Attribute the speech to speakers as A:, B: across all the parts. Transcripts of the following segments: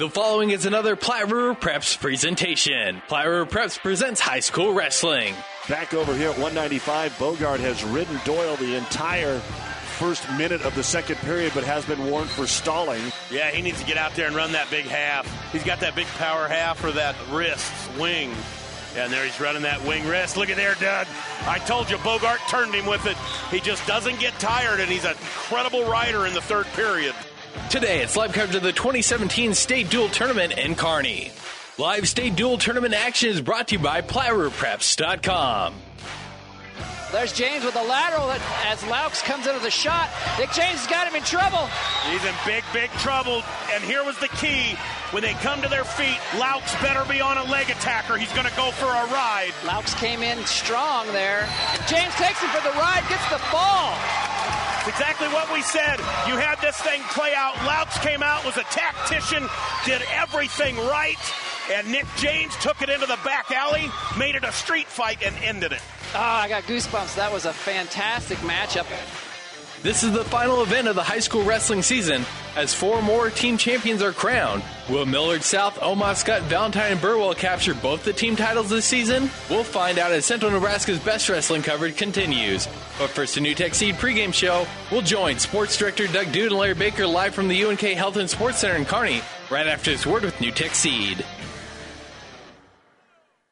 A: The following is another Platte River Preps presentation. Platte River Preps presents high school wrestling.
B: Back over here at 195, Bogart has ridden Doyle the entire first minute of the second period, but has been warned for stalling.
C: Yeah, he needs to get out there and run that big half. He's got that big power half for that wrist wing. And there he's running that wing wrist. Look at there, Doug. I told you, Bogart turned him with it. He just doesn't get tired, and he's an incredible rider in the third period.
A: Today, it's live coverage of the 2017 State Dual Tournament in Kearney. Live State Dual Tournament action is brought to you by PlatteRiverPreps.com.
D: There's James with a lateral as Laux comes into the shot. Nick James has got him in trouble.
C: He's in big, big trouble. And here was the key. When they come to their feet, Laux better be on a leg attacker. He's going to go for a ride.
D: Laux came in strong there. James takes him for the ride, gets the fall.
C: It's exactly what we said. You had this thing play out. Laux came out, was a tactician, did everything right, and Nick James took it into the back alley, made it a street fight, and ended it.
D: Oh, I got goosebumps. That was a fantastic matchup.
A: This is the final event of the high school wrestling season as four more team champions are crowned. Will Millard South, Omaha Skutt, Valentine, and Burwell capture both the team titles this season? We'll find out as Central Nebraska's best wrestling coverage continues. But first, a NuTech Seed pregame show. We'll join Sports Director Doug Dude and Larry Baker live from the UNK Health and Sports Center in Kearney right after this word with NuTech Seed.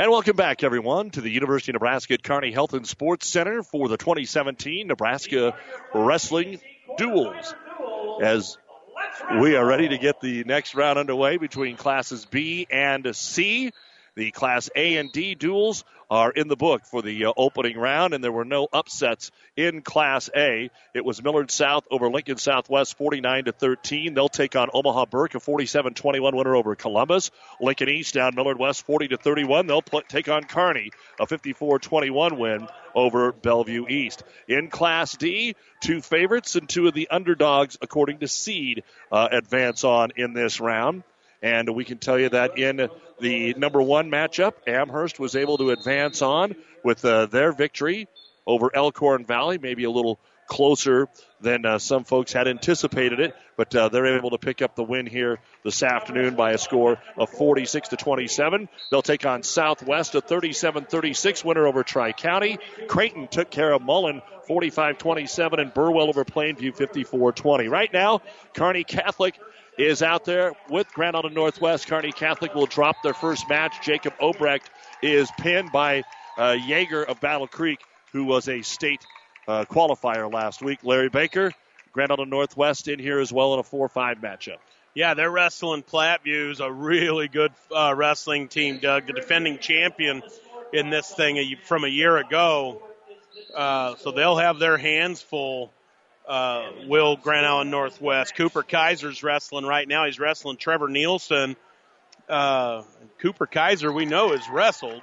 B: And welcome back, everyone, to the University of Nebraska at Kearney Health and Sports Center for the 2017 Nebraska Wrestling Duels. As we are ready to get the next round underway between classes B and C. The Class A and D duels are in the book for the uh, opening round, and there were no upsets in Class A. It was Millard South over Lincoln Southwest, 49 to 13. They'll take on Omaha Burke, a 47-21 winner over Columbus. Lincoln East down Millard West, 40 to 31. They'll pl- take on Kearney, a 54-21 win over Bellevue East. In Class D, two favorites and two of the underdogs, according to seed, uh, advance on in this round. And we can tell you that in the number one matchup, Amherst was able to advance on with uh, their victory over Elkhorn Valley, maybe a little closer than uh, some folks had anticipated it, but uh, they're able to pick up the win here this afternoon by a score of 46 to 27. They'll take on Southwest, a 37-36 winner over Tri County. Creighton took care of Mullen 45-27, and Burwell over Plainview 54-20. Right now, Kearney Catholic is out there with Grand Island Northwest. Kearney Catholic will drop their first match. Jacob Obrecht is pinned by uh, Yeager of Battle Creek, who was a state uh, qualifier last week. Larry Baker, Grand Island Northwest in here as well in a 4-5 matchup.
C: Yeah, they're wrestling Platteview a really good uh, wrestling team, Doug. The defending champion in this thing from a year ago. Uh, so they'll have their hands full uh, Will Grand Island Northwest. Cooper Kaiser's wrestling right now. He's wrestling Trevor Nielsen. Uh, Cooper Kaiser, we know, has wrestled.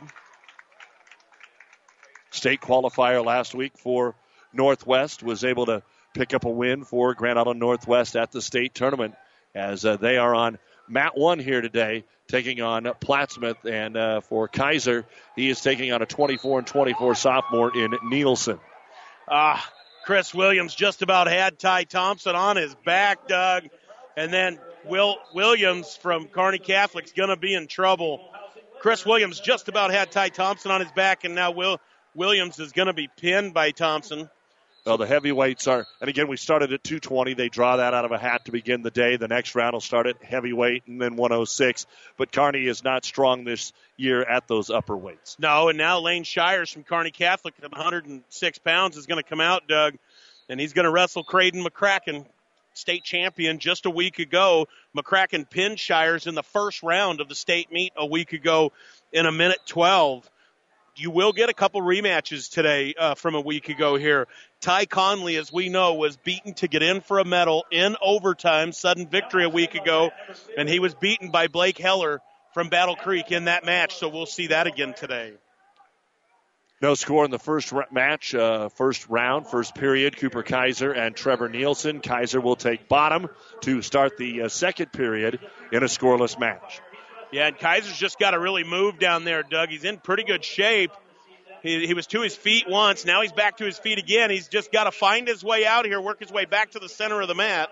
B: State qualifier last week for Northwest was able to pick up a win for Grand Island Northwest at the state tournament as uh, they are on mat one here today, taking on Plattsmouth. And uh, for Kaiser, he is taking on a 24 and 24 sophomore in Nielsen.
C: Ah, Chris Williams just about had Ty Thompson on his back, Doug. And then Will Williams from Kearney Catholic's going to be in trouble. Chris Williams just about had Ty Thompson on his back, and now Will Williams is going to be pinned by Thompson.
B: Well, the heavyweights are, and again, we started at 220. They draw that out of a hat to begin the day. The next round will start at heavyweight and then 106. But Kearney is not strong this year at those upper weights.
C: No, and now Lane Shires from Kearney Catholic at 106 pounds is going to come out, Doug, and he's going to wrestle Creighton McCracken, state champion just a week ago. McCracken pinned Shires in the first round of the state meet a week ago in a minute 12. You will get a couple rematches today uh, from a week ago here. Ty Conley, as we know, was beaten to get in for a medal in overtime, sudden victory a week ago, and he was beaten by Blake Heller from Battle Creek in that match. So we'll see that again today.
B: No score in the first match, uh, first round, first period. Cooper Kaiser and Trevor Nielsen. Kaiser will take bottom to start the uh, second period in a scoreless match.
C: Yeah, and Kaiser's just got to really move down there, Doug. He's in pretty good shape. He, he was to his feet once. Now he's back to his feet again. He's just got to find his way out here, work his way back to the center of the mat.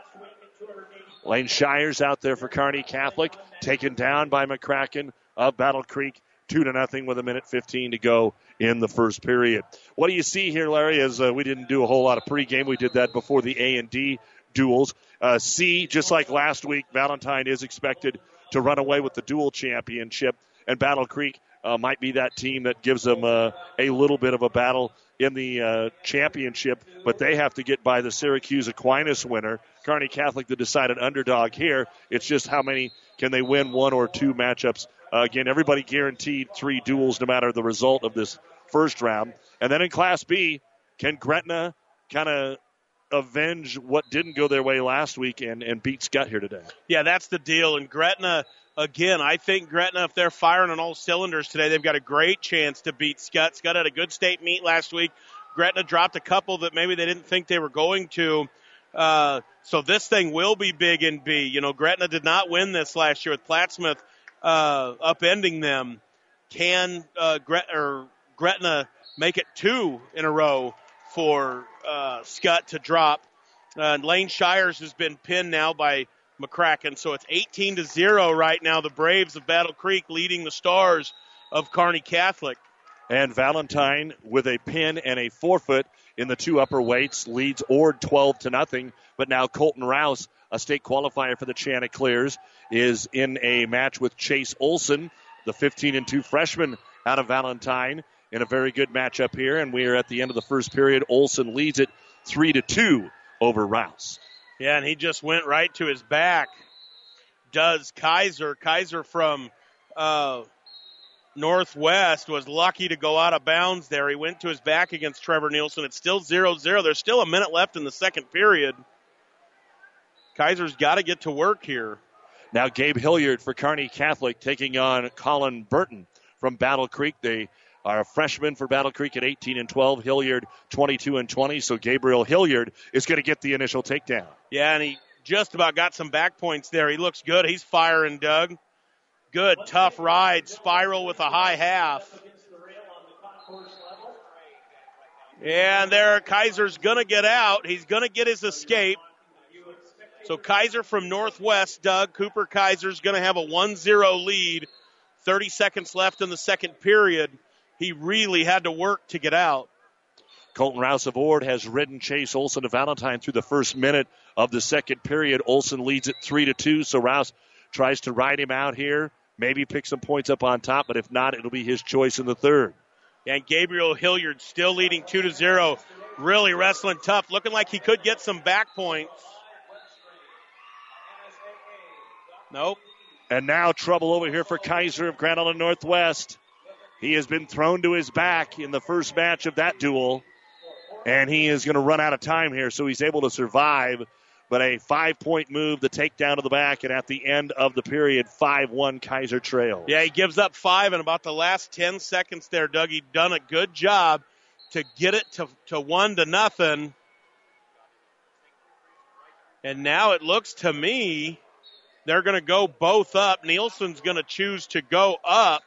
B: Lane Shires out there for Kearney Catholic, taken down by McCracken of Battle Creek, two to nothing with a minute 15 to go in the first period. What do you see here, Larry? As uh, we didn't do a whole lot of pregame, we did that before the A and D duels. Uh, C, just like last week, Valentine is expected to run away with the dual championship, and Battle Creek uh, might be that team that gives them uh, a little bit of a battle in the uh, championship, but they have to get by the Syracuse Aquinas winner. Kearney Catholic, the decided underdog here. It's just how many can they win one or two matchups. Uh, again, everybody guaranteed three duels no matter the result of this first round. And then in Class B, can Gretna kind of avenge what didn't go their way last week and, and beat Skutt here today?
C: Yeah, that's the deal. And Gretna, again, I think Gretna, if they're firing on all cylinders today, they've got a great chance to beat Skutt. Skutt had a good state meet last week. Gretna dropped a couple that maybe they didn't think they were going to. Uh, so this thing will be big in B. You know, Gretna did not win this last year with Plattsmouth uh, upending them. Can uh, Gret- Gretna make it two in a row for uh, Skutt to drop? Uh, Lane Shires has been pinned now by McCracken, so it's 18 to zero right now. The Braves of Battle Creek leading the Stars of Kearney Catholic.
B: And Valentine with a pin and a forfeit in the two upper weights leads Ord 12 to nothing. But now Colton Rouse, a state qualifier for the Chanticleers, is in a match with Chase Olson, the 15 and 2 freshman out of Valentine, in a very good matchup here. And we are at the end of the first period. Olson leads it 3 to 2 over Rouse.
C: Yeah, and he just went right to his back. Does Kaiser. Kaiser from uh, Northwest was lucky to go out of bounds there. He went to his back against Trevor Nielsen. It's still 0 0. There's still a minute left in the second period. Kaiser's got to get to work here.
B: Now, Gabe Hilliard for Kearney Catholic taking on Colin Burton from Battle Creek. They are freshman for Battle Creek at 18 and 12. Hilliard 22 and 20. So Gabriel Hilliard is going to get the initial takedown.
C: Yeah, and he just about got some back points there. He looks good. He's firing, Doug. Good, tough ride. Spiral with a high half. And there, Kaiser's going to get out. He's going to get his escape. So Kaiser from Northwest, Doug Cooper Kaiser's going to have a 1-0 lead. 30 seconds left in the second period. He really had to work to get out.
B: Colton Rouse of Ord has ridden Chase Olson to Valentine through the first minute of the second period. Olson leads it three to two, so Rouse tries to ride him out here. Maybe pick some points up on top, but if not, it'll be his choice in the third.
C: And Gabriel Hilliard still leading two to zero. Really wrestling tough, looking like he could get some back points. Nope.
B: And now trouble over here for Kaiser of Grand Island Northwest. He has been thrown to his back in the first match of that duel, and he is going to run out of time here, so he's able to survive. But a five point move, the takedown to the back, and at the end of the period, 5 1 Kaiser trail.
C: Yeah, he gives up five in about the last 10 seconds there, Doug. He done a good job to get it to, to one to nothing. And now it looks to me they're going to go both up. Nielsen's going to choose to go up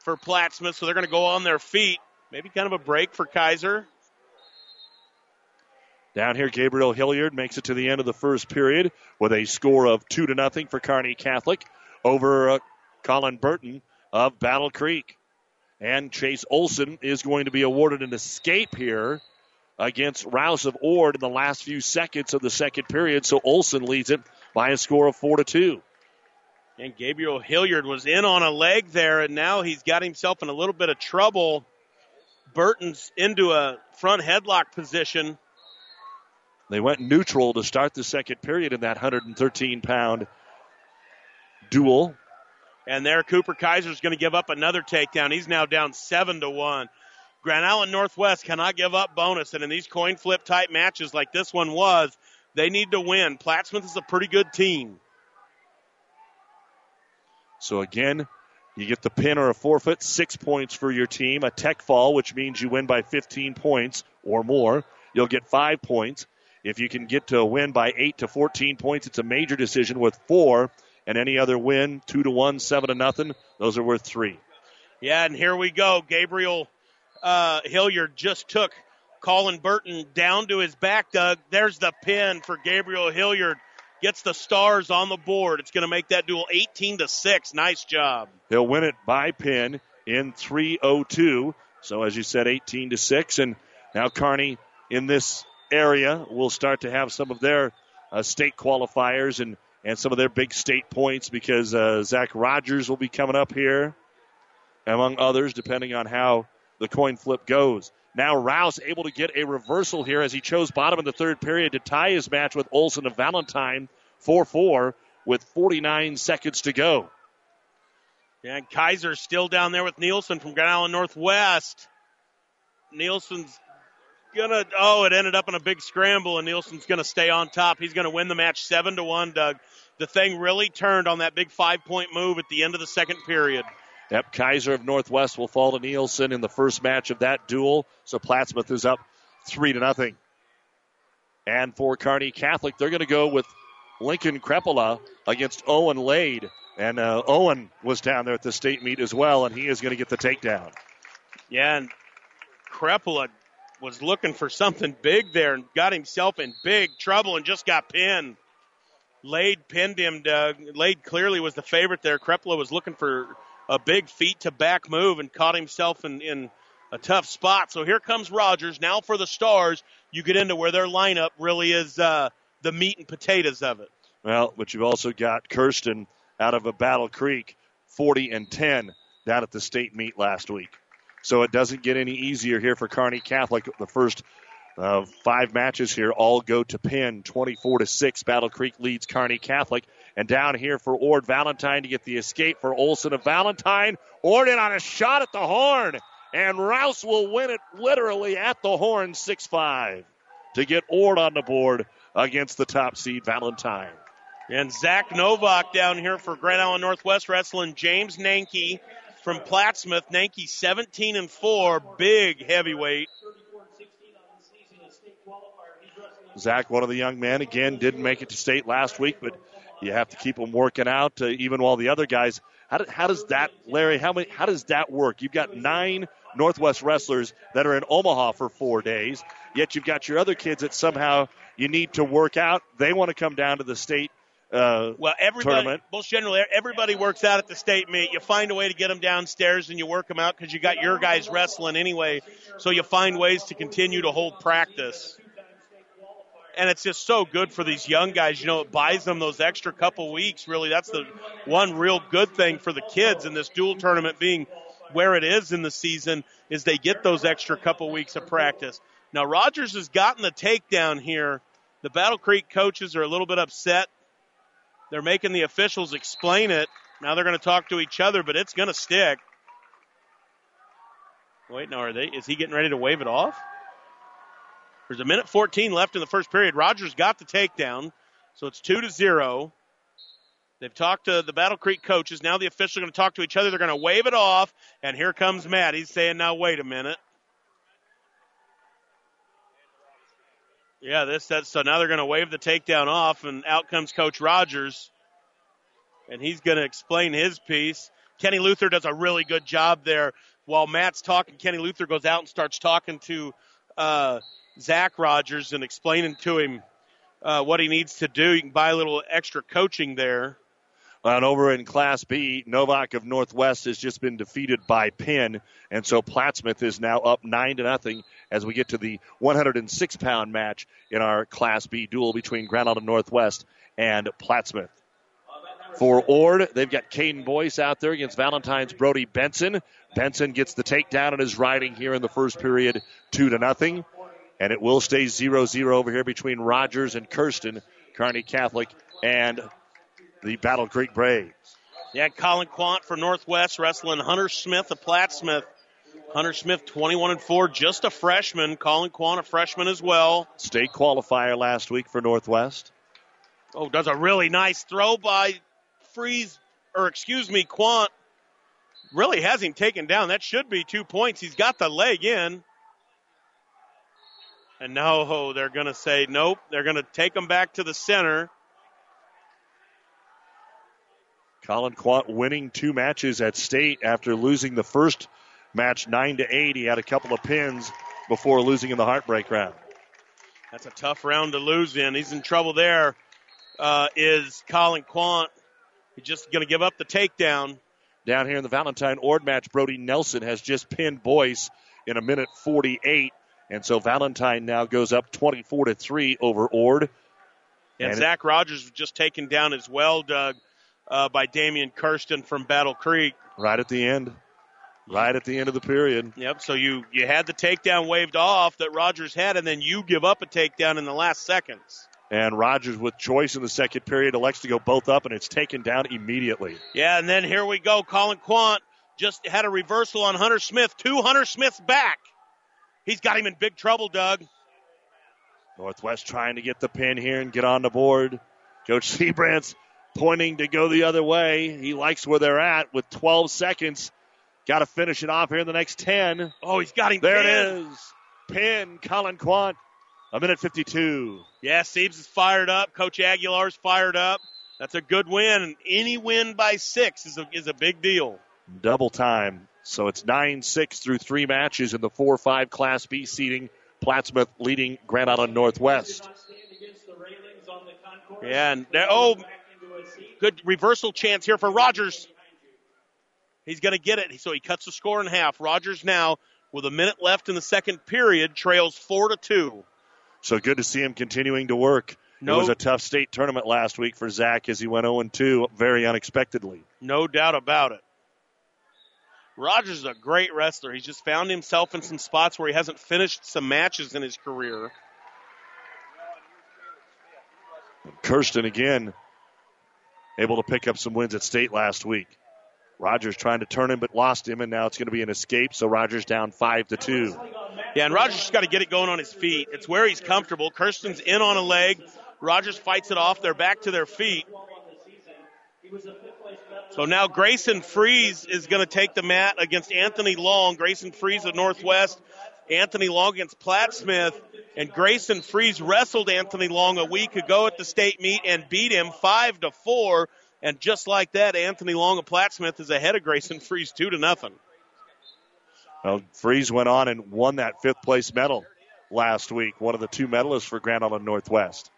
C: for Plattsmouth, so they're going to go on their feet. Maybe kind of a break for Kaiser.
B: Down here, Gabriel Hilliard makes it to the end of the first period with a score of two to nothing for Kearney Catholic over uh, Colin Burton of Battle Creek. And Chase Olson is going to be awarded an escape here against Rouse of Ord in the last few seconds of the second period. So Olson leads it by a score of four to two.
C: And Gabriel Hilliard was in on a leg there, and now he's got himself in a little bit of trouble. Burton's into a front headlock position.
B: They went neutral to start the second period in that 113 pound duel.
C: And there, Cooper Kaiser's going to give up another takedown. He's now down seven to one. Grand Island Northwest cannot give up bonus, and in these coin flip type matches like this one was, they need to win. Plattsmouth is a pretty good team.
B: So again, you get the pin or a forfeit, six points for your team. A tech fall, which means you win by 15 points or more, you'll get five points. If you can get to a win by 8 to 14 points, it's a major decision with four. And any other win, 2 to 1, 7 to nothing, those are worth three.
C: Yeah, and here we go. Gabriel uh, Hilliard just took Colin Burton down to his back, Doug. There's the pin for Gabriel Hilliard. Gets the stars on the board. It's going to make that duel 18 to 6. Nice job.
B: He'll win it by pin in 302. So as you said, 18 to 6. And now Kearney in this area will start to have some of their uh, state qualifiers and, and some of their big state points because uh, Zach Rogers will be coming up here, among others, depending on how the coin flip goes. Now Rouse able to get a reversal here as he chose bottom in the third period to tie his match with Olson of Valentine 4-4 with 49 seconds to go.
C: And Kaiser still down there with Nielsen from Grand Island Northwest. Nielsen's gonna oh, it ended up in a big scramble and Nielsen's gonna stay on top. He's gonna win the match seven to one, Doug. The thing really turned on that big five point move at the end of the second period.
B: Yep, Kaiser of Northwest will fall to Nielsen in the first match of that duel. So Plattsmouth is up three to nothing. And for Kearney Catholic, they're going to go with Lincoln Krepola against Owen Lade. And uh, Owen was down there at the state meet as well, and he is going to get the takedown.
C: Yeah, and Krepola was looking for something big there and got himself in big trouble and just got pinned. Lade pinned him. Doug. Lade clearly was the favorite there. Krepola was looking for a big feet to back move and caught himself in, in a tough spot. So here comes Rogers. Now for the Stars, you get into where their lineup really is uh, the meat and potatoes of it.
B: Well, but you've also got Kirsten out of a Battle Creek, 40 and 10 down at the state meet last week. So it doesn't get any easier here for Kearney Catholic. The first uh, five matches here all go to pin, 24 to six. Battle Creek leads Kearney Catholic. And down here for Ord Valentine to get the escape for Olson of Valentine. Ord in on a shot at the horn. And Rouse will win it literally at the horn 6 5 to get Ord on the board against the top seed Valentine.
C: And Zach Novak down here for Grand Island Northwest Wrestling. James Nanke from Plattsmouth. Nanke 17 and 4, big heavyweight.
B: Zach, one of the young men, again, didn't make it to state last week, but you have to keep them working out, uh, even while the other guys. How, do, how does that, Larry? How many? How does that work? You've got nine Northwest wrestlers that are in Omaha for four days, yet you've got your other kids that somehow you need to work out. They want to come down to the state uh,
C: well, everybody,
B: tournament.
C: most generally, everybody works out at the state meet. You find a way to get them downstairs and you work them out because you got your guys wrestling anyway. So you find ways to continue to hold practice. And it's just so good for these young guys. You know, it buys them those extra couple weeks. Really, that's the one real good thing for the kids in this dual tournament being where it is in the season is they get those extra couple weeks of practice. Now Rogers has gotten the takedown here. The Battle Creek coaches are a little bit upset they're making the officials explain it. Now they're going to talk to each other, but it's going to stick. Wait, no, are they? Is he getting ready to wave it off? There's a minute 14 left in the first period. Rogers got the takedown, so it's two to zero. They've talked to the Battle Creek coaches. Now the officials are going to talk to each other. They're going to wave it off, and here comes Matt. He's saying, "Now wait a minute." Yeah, this that's so now they're going to wave the takedown off, and out comes Coach Rogers, and he's going to explain his piece. Kenny Luther does a really good job there. While Matt's talking, Kenny Luther goes out and starts talking to uh, Zach Rogers and explaining to him uh, what he needs to do. You can buy a little extra coaching there.
B: And over in Class B, Novak of Northwest has just been defeated by pin, and so Plattsmouth is now up nine to nothing as we get to the 106 pound match in our Class B duel between Grand Island Northwest and Plattsmouth. For Ord, they've got Caden Boyce out there against Valentine's Brody Benson. Benson gets the takedown and is riding here in the first period, two to nothing, and it will stay 0-0 over here between Rogers and Kirsten, Kearney Catholic, and the Battle Creek Braves.
C: Yeah, Colin Quant for Northwest wrestling Hunter Smith of Plattsmouth. Hunter Smith, 21 and 4, just a freshman. Colin Quant, a freshman as well.
B: State qualifier last week for Northwest.
C: Oh, does a really nice throw by Freeze, or excuse me, Quant. Really has him taken down. That should be two points. He's got the leg in. And now oh, they're going to say nope. They're going to take him back to the center.
B: Colin Quant winning two matches at state after losing the first match nine to eight. He had a couple of pins before losing in the heartbreak round.
C: That's a tough round to lose in. He's in trouble there. Uh, is Colin Quant. He's just going to give up the takedown.
B: Down here in the Valentine Ord match, Brody Nelson has just pinned Boyce in a minute 48. And so Valentine now goes up 24 to 3 over Ord.
C: And,
B: And
C: Zach Rogers was just taken down as well, Doug, uh, by Damian Kirsten from Battle Creek.
B: Right at the end. Right at the end of the period.
C: Yep. So you you had the takedown waved off that Rogers had, and then you give up a takedown in the last seconds.
B: And Rogers, with choice in the second period, elects to go both up, and it's taken down immediately.
C: Yeah, and then here we go. Colin Quant just had a reversal on Hunter Smith. Two Hunter Smith's back. He's got him in big trouble, Doug.
B: Northwest trying to get the pin here and get on the board. Coach Seabrant's pointing to go the other way. He likes where they're at with 12 seconds. Got to finish it off here in the next 10.
C: Oh, he's got him.
B: There
C: pinned.
B: it is. Pin, Colin Quant. A minute 52.
C: Yeah, Siebes is fired up. Coach Aguilar's fired up. That's a good win. Any win by six is a, is a big deal.
B: Double time. So it's 9 6 through three matches in the 4 5 Class B seating. Plattsmouth leading Grand Island Northwest.
C: Yeah, and oh, good reversal chance here for Rogers. He's going to get it. So he cuts the score in half. Rogers now, with a minute left in the second period, trails four to two.
B: So good to see him continuing to work.
C: No-
B: It was a tough state tournament last week for Zach as he went 0 2 very unexpectedly.
C: No doubt about it. Rogers is a great wrestler. He's just found himself in some spots where he hasn't finished some matches in his career.
B: Kirsten again able to pick up some wins at state last week. Rogers trying to turn him but lost him, and now it's going to be an escape. So Rogers down five to two.
C: Yeah, and Rogers just got to get it going on his feet. It's where he's comfortable. Kirsten's in on a leg. Rogers fights it off. They're back to their feet. So now Grayson Freeze is going to take the mat against Anthony Long. Grayson Freeze of Northwest. Anthony Long against Plattsmouth. And Grayson Freeze wrestled Anthony Long a week ago at the state meet and beat him five to four. And just like that, Anthony Long of Plattsmouth is ahead of Grayson Freeze two to nothing.
B: Well, Freeze went on and won that fifth place medal last week, one of the two medalists for Grand Island Northwest.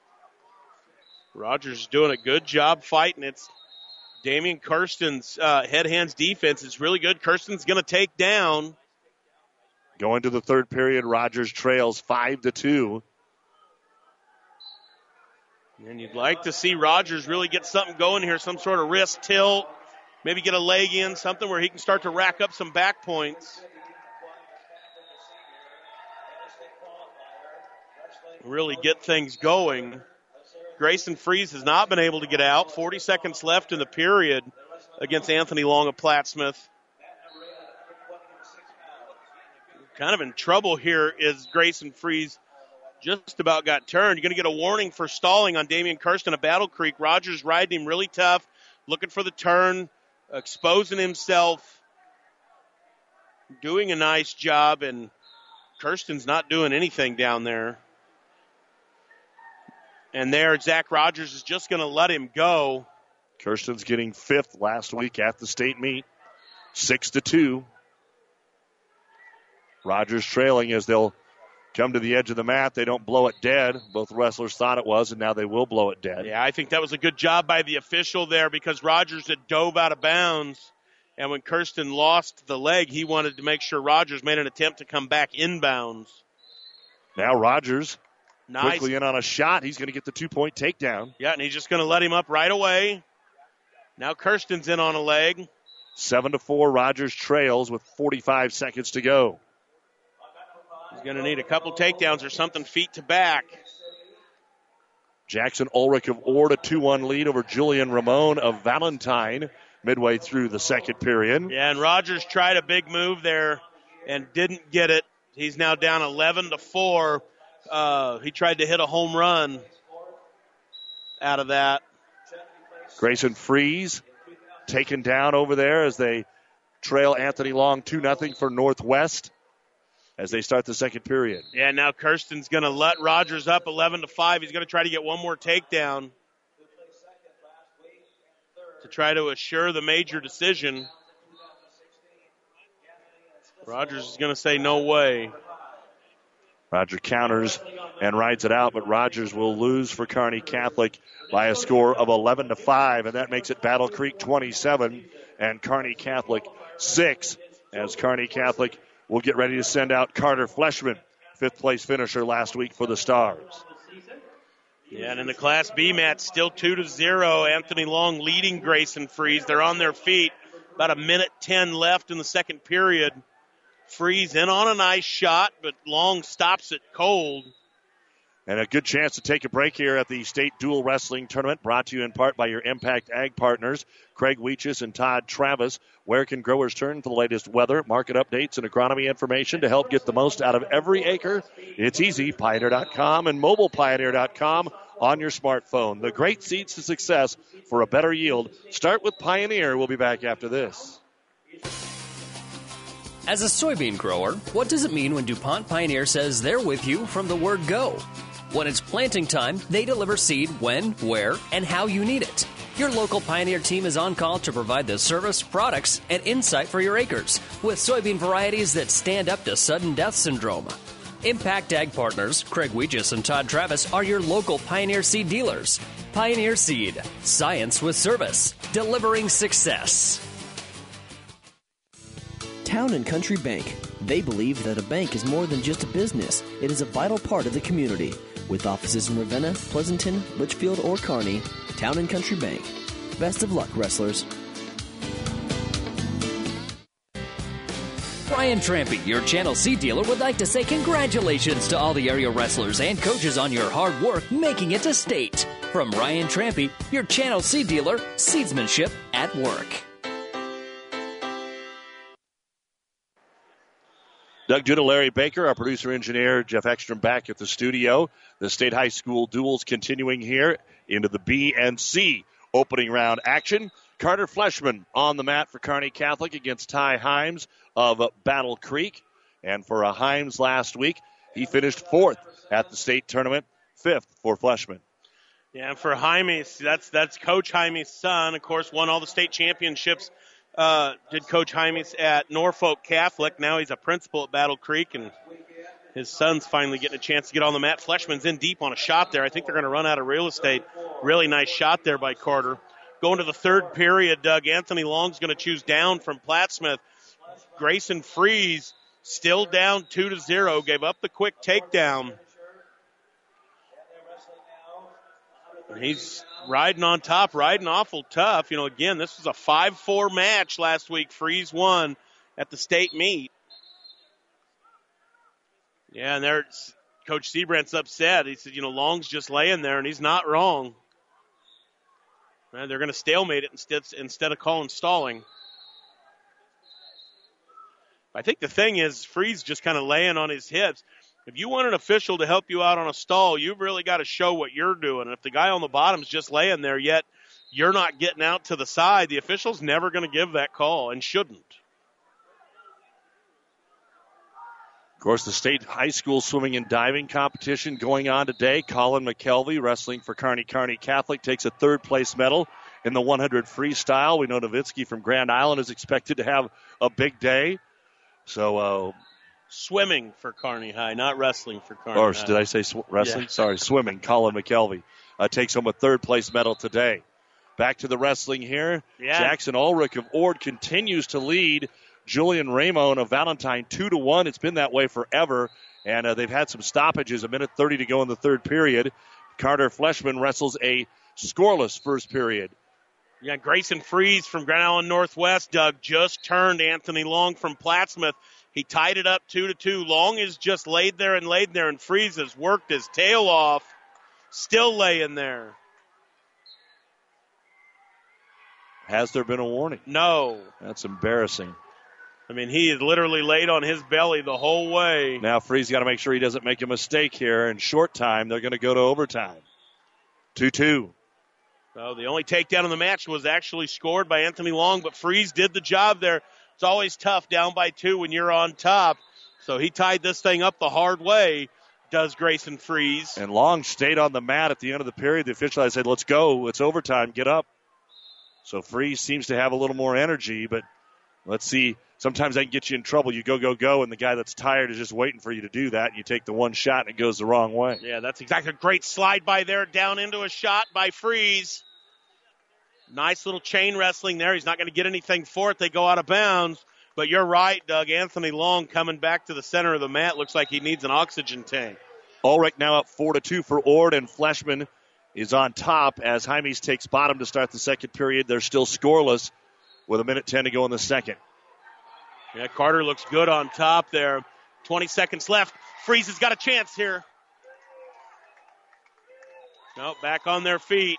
C: Rogers is doing a good job fighting. It's Damian Kirsten's uh, head hands defense is really good. Kirsten's going to take down.
B: Going to the third period, Rogers trails five to two.
C: And you'd like to see Rogers really get something going here, some sort of wrist tilt, maybe get a leg in, something where he can start to rack up some back points. Really get things going. Grayson Freeze has not been able to get out. 40 seconds left in the period against Anthony Long of Plattsmouth. Kind of in trouble here is Grayson Freeze just about got turned. You're going to get a warning for stalling on Damian Kirsten of Battle Creek. Rogers riding him really tough, looking for the turn, exposing himself, doing a nice job, and Kirsten's not doing anything down there. And there, Zach Rogers is just going to let him go.
B: Kirsten's getting fifth last week at the state meet, six to two. Rogers trailing as they'll come to the edge of the mat. They don't blow it dead. Both wrestlers thought it was, and now they will blow it dead.
C: Yeah, I think that was a good job by the official there because Rogers had dove out of bounds. And when Kirsten lost the leg, he wanted to make sure Rogers made an attempt to come back inbounds.
B: Now Rogers
C: Nice.
B: quickly in on a shot. He's going to get the two point takedown.
C: Yeah, and he's just going to let him up right away. Now Kirsten's in on a leg.
B: Seven to four. Rogers trails with 45 seconds to go.
C: He's going to need a couple takedowns or something feet to back.
B: Jackson Ulrich of Ord, a 2 1 lead over Julian Ramon of Valentine. midway through the second period.
C: Yeah, and Rogers tried a big move there and didn't get it. He's now down 11 to 4. Uh, he tried to hit a home run out of that.
B: Grayson Freeze taken down over there as they trail Anthony Long 2 0 for Northwest as they start the second period.
C: Yeah, now Kirsten's going to let Rogers up 11 to 5. He's going to try to get one more takedown to try to assure the major decision. Rogers is going to say no way.
B: Roger counters and rides it out, but Rogers will lose for Kearney Catholic by a score of 11 to 5, and that makes it Battle Creek 27 and Kearney Catholic 6 as Kearney Catholic will get ready to send out Carter Fleshman, fifth place finisher last week for the Stars.
C: Yeah, and in the Class B match, still two to zero. Anthony Long leading Grayson Freeze. They're on their feet. About a minute ten left in the second period. Freeze in on a nice shot, but Long stops it cold.
B: And a good chance to take a break here at the State Dual Wrestling Tournament, brought to you in part by your Impact Ag partners, Craig Weeches and Todd Travis. Where can growers turn for the latest weather, market updates, and agronomy information to help get the most out of every acre? It's easy. Pioneer.com and mobilepioneer.com on your smartphone. The great seeds to success for a better yield. Start with Pioneer. We'll be back after this.
E: As a soybean grower, what does it mean when DuPont Pioneer says they're with you from the word go? When it's planting time, they deliver seed when, where, and how you need it. Your local Pioneer team is on call to provide the service, products, and insight for your acres with soybean varieties that stand up to sudden death syndrome. Impact Ag Partners, Craig Weegis and Todd Travis are your local Pioneer Seed dealers. Pioneer Seed, science with service, delivering success.
F: Town and Country Bank. They believe that a bank is more than just a business, it is a vital part of the community. With offices in Ravenna, Pleasanton, Litchfield, or Kearney, Town and Country Bank. Best of luck, wrestlers.
E: Brian Trampy, your Channel C dealer, would like to say congratulations to all the area wrestlers and coaches on your hard work making it to state. From Ryan Trampy, your Channel C dealer, seedsmanship at work.
B: Doug Judah, Larry Baker, our producer engineer, Jeff Ekstrom back at the studio. The state high school duels continuing here into the B and C opening round action. Carter Fleshman on the mat for Kearney Catholic against Ty Himes of Battle Creek. And for a Himes last week, he finished fourth at the state tournament, fifth for Fleshman.
C: Yeah, and for Jaime, that's that's Coach Jaime's son. Of course, won all the state championships uh, did Coach Hymes at Norfolk Catholic. Now he's a principal at Battle Creek, and his son's finally getting a chance to get on the mat. Fleshman's in deep on a shot there. I think they're going to run out of real estate. Really nice shot there by Carter. Going to the third period, Doug Anthony Long's going to choose down from Plattsmouth. Grayson Freeze still down two to zero. Gave up the quick takedown. He's riding on top, riding awful tough. You know, again, this was a 5 4 match last week. Freeze won at the state meet. Yeah, and there's Coach Seabrandt's upset. He said, you know, Long's just laying there, and he's not wrong. They're going to stalemate it instead, instead of calling stalling. I think the thing is, Freeze just kind of laying on his hips. If you want an official to help you out on a stall, you've really got to show what you're doing. And if the guy on the bottom's just laying there, yet you're not getting out to the side, the official's never going to give that call and shouldn't.
B: Of course, the state high school swimming and diving competition going on today. Colin McKelvey, wrestling for Kearney Kearney Catholic, takes a third place medal in the 100 freestyle. We know Novitsky from Grand Island is expected to have a big day. So, uh,
C: swimming for Kearney High, not wrestling for Kearney.
B: or
C: High.
B: did I say sw- wrestling?
C: Yeah.
B: Sorry, swimming. Colin McKelvey uh, takes home a third place medal today. Back to the wrestling here.
C: Yeah.
B: Jackson Ulrich of Ord continues to lead Julian Ramon of Valentine two to one. It's been that way forever, and uh, they've had some stoppages. A minute thirty to go in the third period. Carter Fleshman wrestles a scoreless first period.
C: Yeah, Grayson Freeze from Grand Island Northwest, Doug, just turned Anthony Long from Plattsmouth. He tied it up two to two. Long is just laid there and laid there, and Freeze has worked his tail off, still laying there.
B: Has there been a warning?
C: No.
B: That's embarrassing.
C: I mean, he is literally laid on his belly the whole way.
B: Now Freeze got to make sure he doesn't make a mistake here. In short time, they're going to go to overtime. 2 2.
C: So the only takedown in the match was actually scored by Anthony Long, but Freeze did the job there. It's always tough down by two when you're on top. So he tied this thing up the hard way, does Grayson Freeze.
B: And Long stayed on the mat at the end of the period. The official said, let's go. It's overtime. Get up. So Freeze seems to have a little more energy, but let's see. Sometimes that can get you in trouble. You go, go, go, and the guy that's tired is just waiting for you to do that. And you take the one shot and it goes the wrong way.
C: Yeah, that's exactly a great slide by there, down into a shot by Freeze. Nice little chain wrestling there. He's not going to get anything for it. They go out of bounds. But you're right, Doug. Anthony Long coming back to the center of the mat looks like he needs an oxygen tank.
B: Ulrich now up four to two for Ord, and Fleshman is on top as Jaimes takes bottom to start the second period. They're still scoreless with a minute ten to go in the second.
C: Yeah, Carter looks good on top there. 20 seconds left. Freeze has got a chance here. No, back on their feet.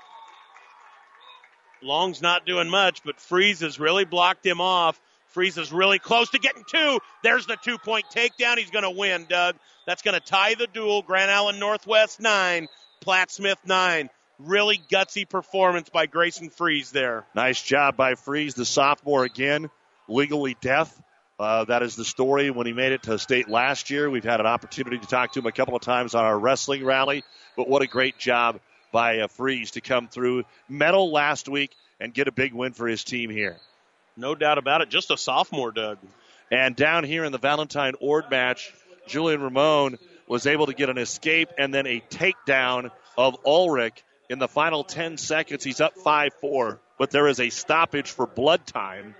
C: Long's not doing much, but Freeze has really blocked him off. Freeze is really close to getting two. There's the two point takedown. He's going to win, Doug. That's going to tie the duel. Grand Island Northwest nine, Plattsmouth nine. Really gutsy performance by Grayson Freeze there.
B: Nice job by Freeze, the sophomore again, legally deaf. Uh, that is the story when he made it to state last year. We've had an opportunity to talk to him a couple of times on our wrestling rally, but what a great job by uh, Freeze to come through. Medal last week and get a big win for his team here.
C: No doubt about it. Just a sophomore, Doug.
B: And down here in the Valentine Ord match, Julian Ramon was able to get an escape and then a takedown of Ulrich in the final 10 seconds. He's up 5 4, but there is a stoppage for blood time.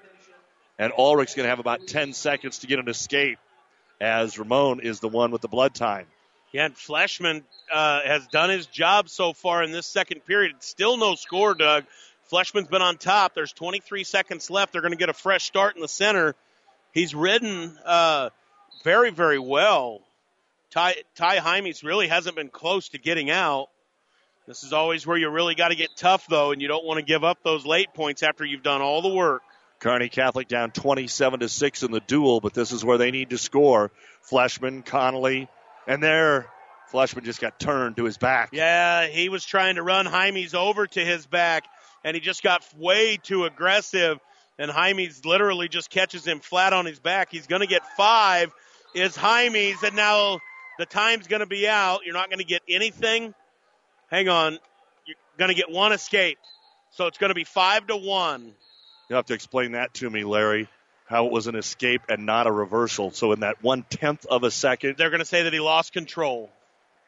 B: And Ulrich's going to have about 10 seconds to get an escape as Ramon is the one with the blood time.
C: And Fleshman uh, has done his job so far in this second period. Still no score, Doug. Fleshman's been on top. There's 23 seconds left. They're going to get a fresh start in the center. He's ridden uh, very, very well. Ty, Ty really hasn't been close to getting out. This is always where you really got to get tough, though, and you don't want to give up those late points after you've done all the work.
B: Kearney Catholic down 27 to 6 in the duel, but this is where they need to score. Fleshman, Connolly, and there, Fleshman just got turned to his back.
C: Yeah, he was trying to run Jaimes over to his back, and he just got way too aggressive. And Jaimes literally just catches him flat on his back. He's going to get five. Is Jaimes, and now the time's going to be out. You're not going to get anything. Hang on. You're going to get one escape. So it's going to be five to one.
B: You'll have to explain that to me, Larry, how it was an escape and not a reversal. So in that one tenth of a second,
C: they're going to say that he lost control.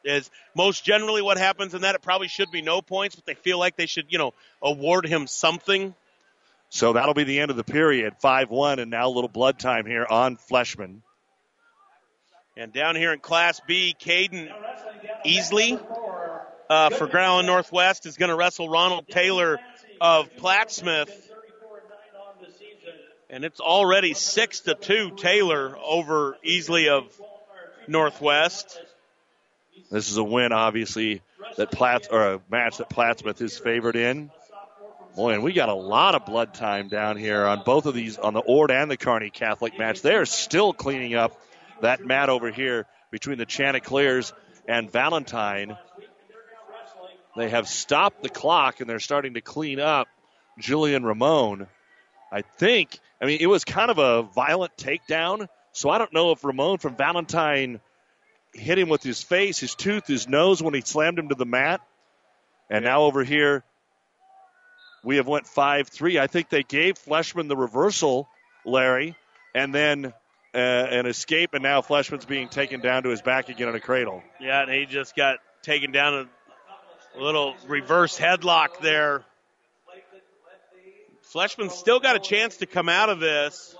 C: Is most generally what happens in that. It probably should be no points, but they feel like they should, you know, award him something.
B: So that'll be the end of the period. 5 1, and now a little blood time here on Fleshman.
C: And down here in Class B, Caden Easley uh, for Island Northwest is going to wrestle Ronald Taylor of Plattsmouth. And it's already six to two Taylor over Easley of Northwest.
B: This is a win, obviously, that Platts or a match that Plattsmouth is favored in. Boy, and we got a lot of blood time down here on both of these, on the Ord and the Kearney Catholic match. They are still cleaning up that mat over here between the Chanticleers and Valentine. They have stopped the clock and they're starting to clean up Julian Ramon. I think, I mean, it was kind of a violent takedown, so I don't know if Ramon from Valentine hit him with his face, his tooth, his nose when he slammed him to the mat. And now over here, we have went 5-3. I think they gave Fleshman the reversal, Larry, and then uh, an escape, and now Fleshman's being taken down to his back again in a cradle.
C: Yeah, and he just got taken down a little reverse headlock there. Fleshman's still got a chance to come out of this.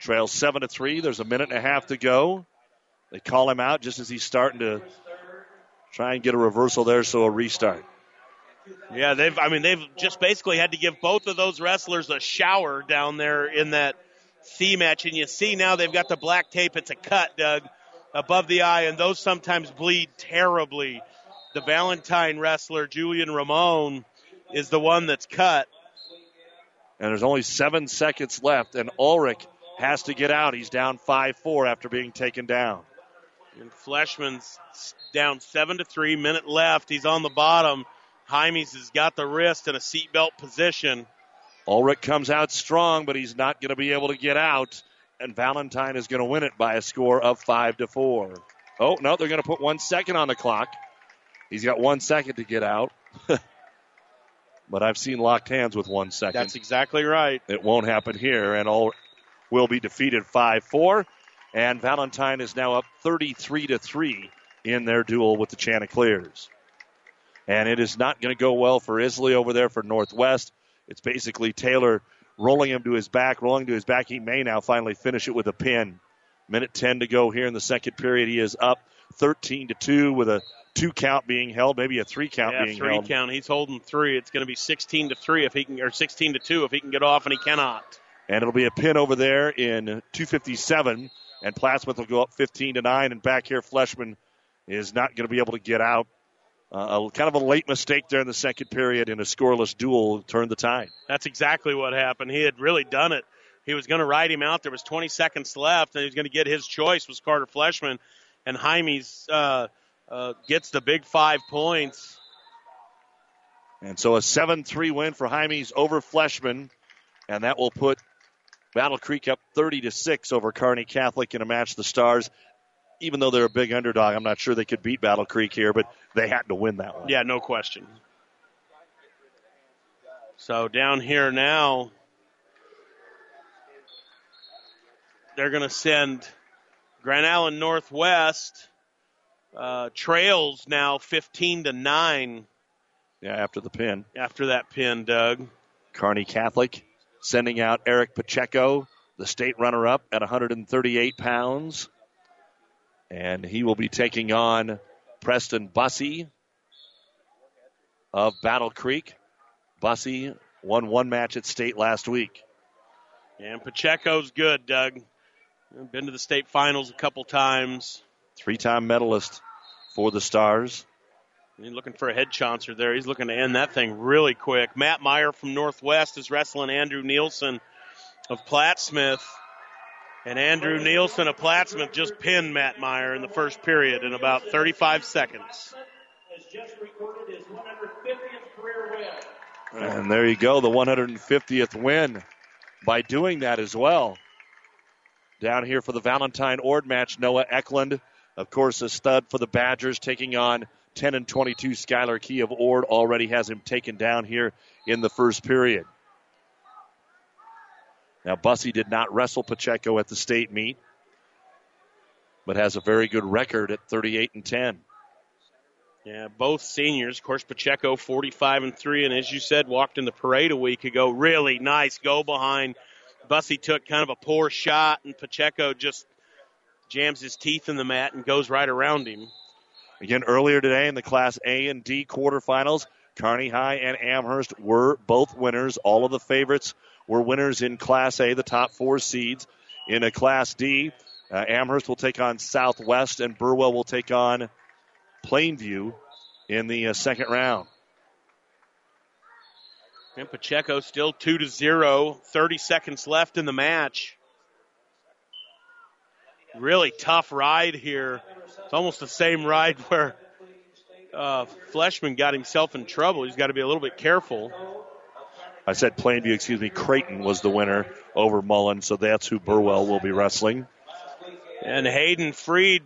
B: Trails seven to three. There's a minute and a half to go. They call him out just as he's starting to try and get a reversal there, so a restart.
C: Yeah, they've. I mean, they've just basically had to give both of those wrestlers a shower down there in that C match, and you see now they've got the black tape. It's a cut, Doug, above the eye, and those sometimes bleed terribly. The Valentine wrestler Julian Ramon is the one that's cut.
B: And there's only seven seconds left, and Ulrich has to get out. He's down 5 4 after being taken down.
C: And Fleshman's down 7 to 3, minute left. He's on the bottom. Hymes has got the wrist in a seatbelt position.
B: Ulrich comes out strong, but he's not going to be able to get out. And Valentine is going to win it by a score of 5 to 4. Oh, no, they're going to put one second on the clock. He's got one second to get out. but I've seen locked hands with one second.
C: That's exactly right.
B: It won't happen here, and all will be defeated 5 4. And Valentine is now up 33 to 3 in their duel with the Chanticleers. And it is not going to go well for Isley over there for Northwest. It's basically Taylor rolling him to his back, rolling to his back. He may now finally finish it with a pin. Minute 10 to go here in the second period. He is up 13 to 2 with a two count being held, maybe a three count
C: yeah,
B: being
C: three
B: held.
C: count. He's holding three. It's going to be 16 to 3 if he can, or 16 to 2 if he can get off, and he cannot.
B: And it'll be a pin over there in 257. And Plattsmouth will go up 15 to 9. And back here, Fleshman is not going to be able to get out. Uh, a, kind of a late mistake there in the second period in a scoreless duel turned the tide.
C: That's exactly what happened. He had really done it. He was going to ride him out. There was 20 seconds left, and he was going to get his choice was Carter Fleshman, and Hymes uh, uh, gets the big five points.
B: And so a 7-3 win for Hymes over Fleshman, and that will put Battle Creek up 30 to 6 over Kearney Catholic in a match the Stars. Even though they're a big underdog, I'm not sure they could beat Battle Creek here, but they had to win that one.
C: Yeah, no question. So down here now, they're going to send Grand Island Northwest uh, trails now 15 to 9
B: Yeah, after the pin.
C: after that pin, Doug.
B: Kearney Catholic sending out Eric Pacheco, the state runner up at 138 pounds. And he will be taking on Preston Bussey of Battle Creek. Bussey won one match at state last week.
C: And Pacheco's good, Doug. Been to the state finals a couple times.
B: Three time medalist for the Stars.
C: He's looking for a head chauncer there. He's looking to end that thing really quick. Matt Meyer from Northwest is wrestling Andrew Nielsen of Plattsmouth. And Andrew Nielsen of Plattsmouth just pinned Matt Meyer in the first period in about 35 seconds.
B: And there you go, the 150th win by doing that as well. Down here for the Valentine Ord match, Noah Eklund, of course, a stud for the Badgers, taking on 10 and 22 Skylar Key of Ord. Already has him taken down here in the first period. Now, Bussy did not wrestle Pacheco at the state meet, but has a very good record at 38 and 10.
C: Yeah, both seniors. Of course, Pacheco 45 and 3, and as you said, walked in the parade a week ago. Really nice go behind. Bussy took kind of a poor shot, and Pacheco just jams his teeth in the mat and goes right around him.
B: Again, earlier today in the Class A and D quarterfinals, Kearney High and Amherst were both winners. All of the favorites were winners in Class A, the top four seeds. In a Class D, uh, Amherst will take on Southwest, and Burwell will take on Plainview in the uh, second round.
C: And Pacheco still 2 to 0, 30 seconds left in the match. Really tough ride here. It's almost the same ride where uh, Fleshman got himself in trouble. He's got to be a little bit careful.
B: I said Plainview, excuse me. Creighton was the winner over Mullen, so that's who Burwell will be wrestling.
C: And Hayden Freed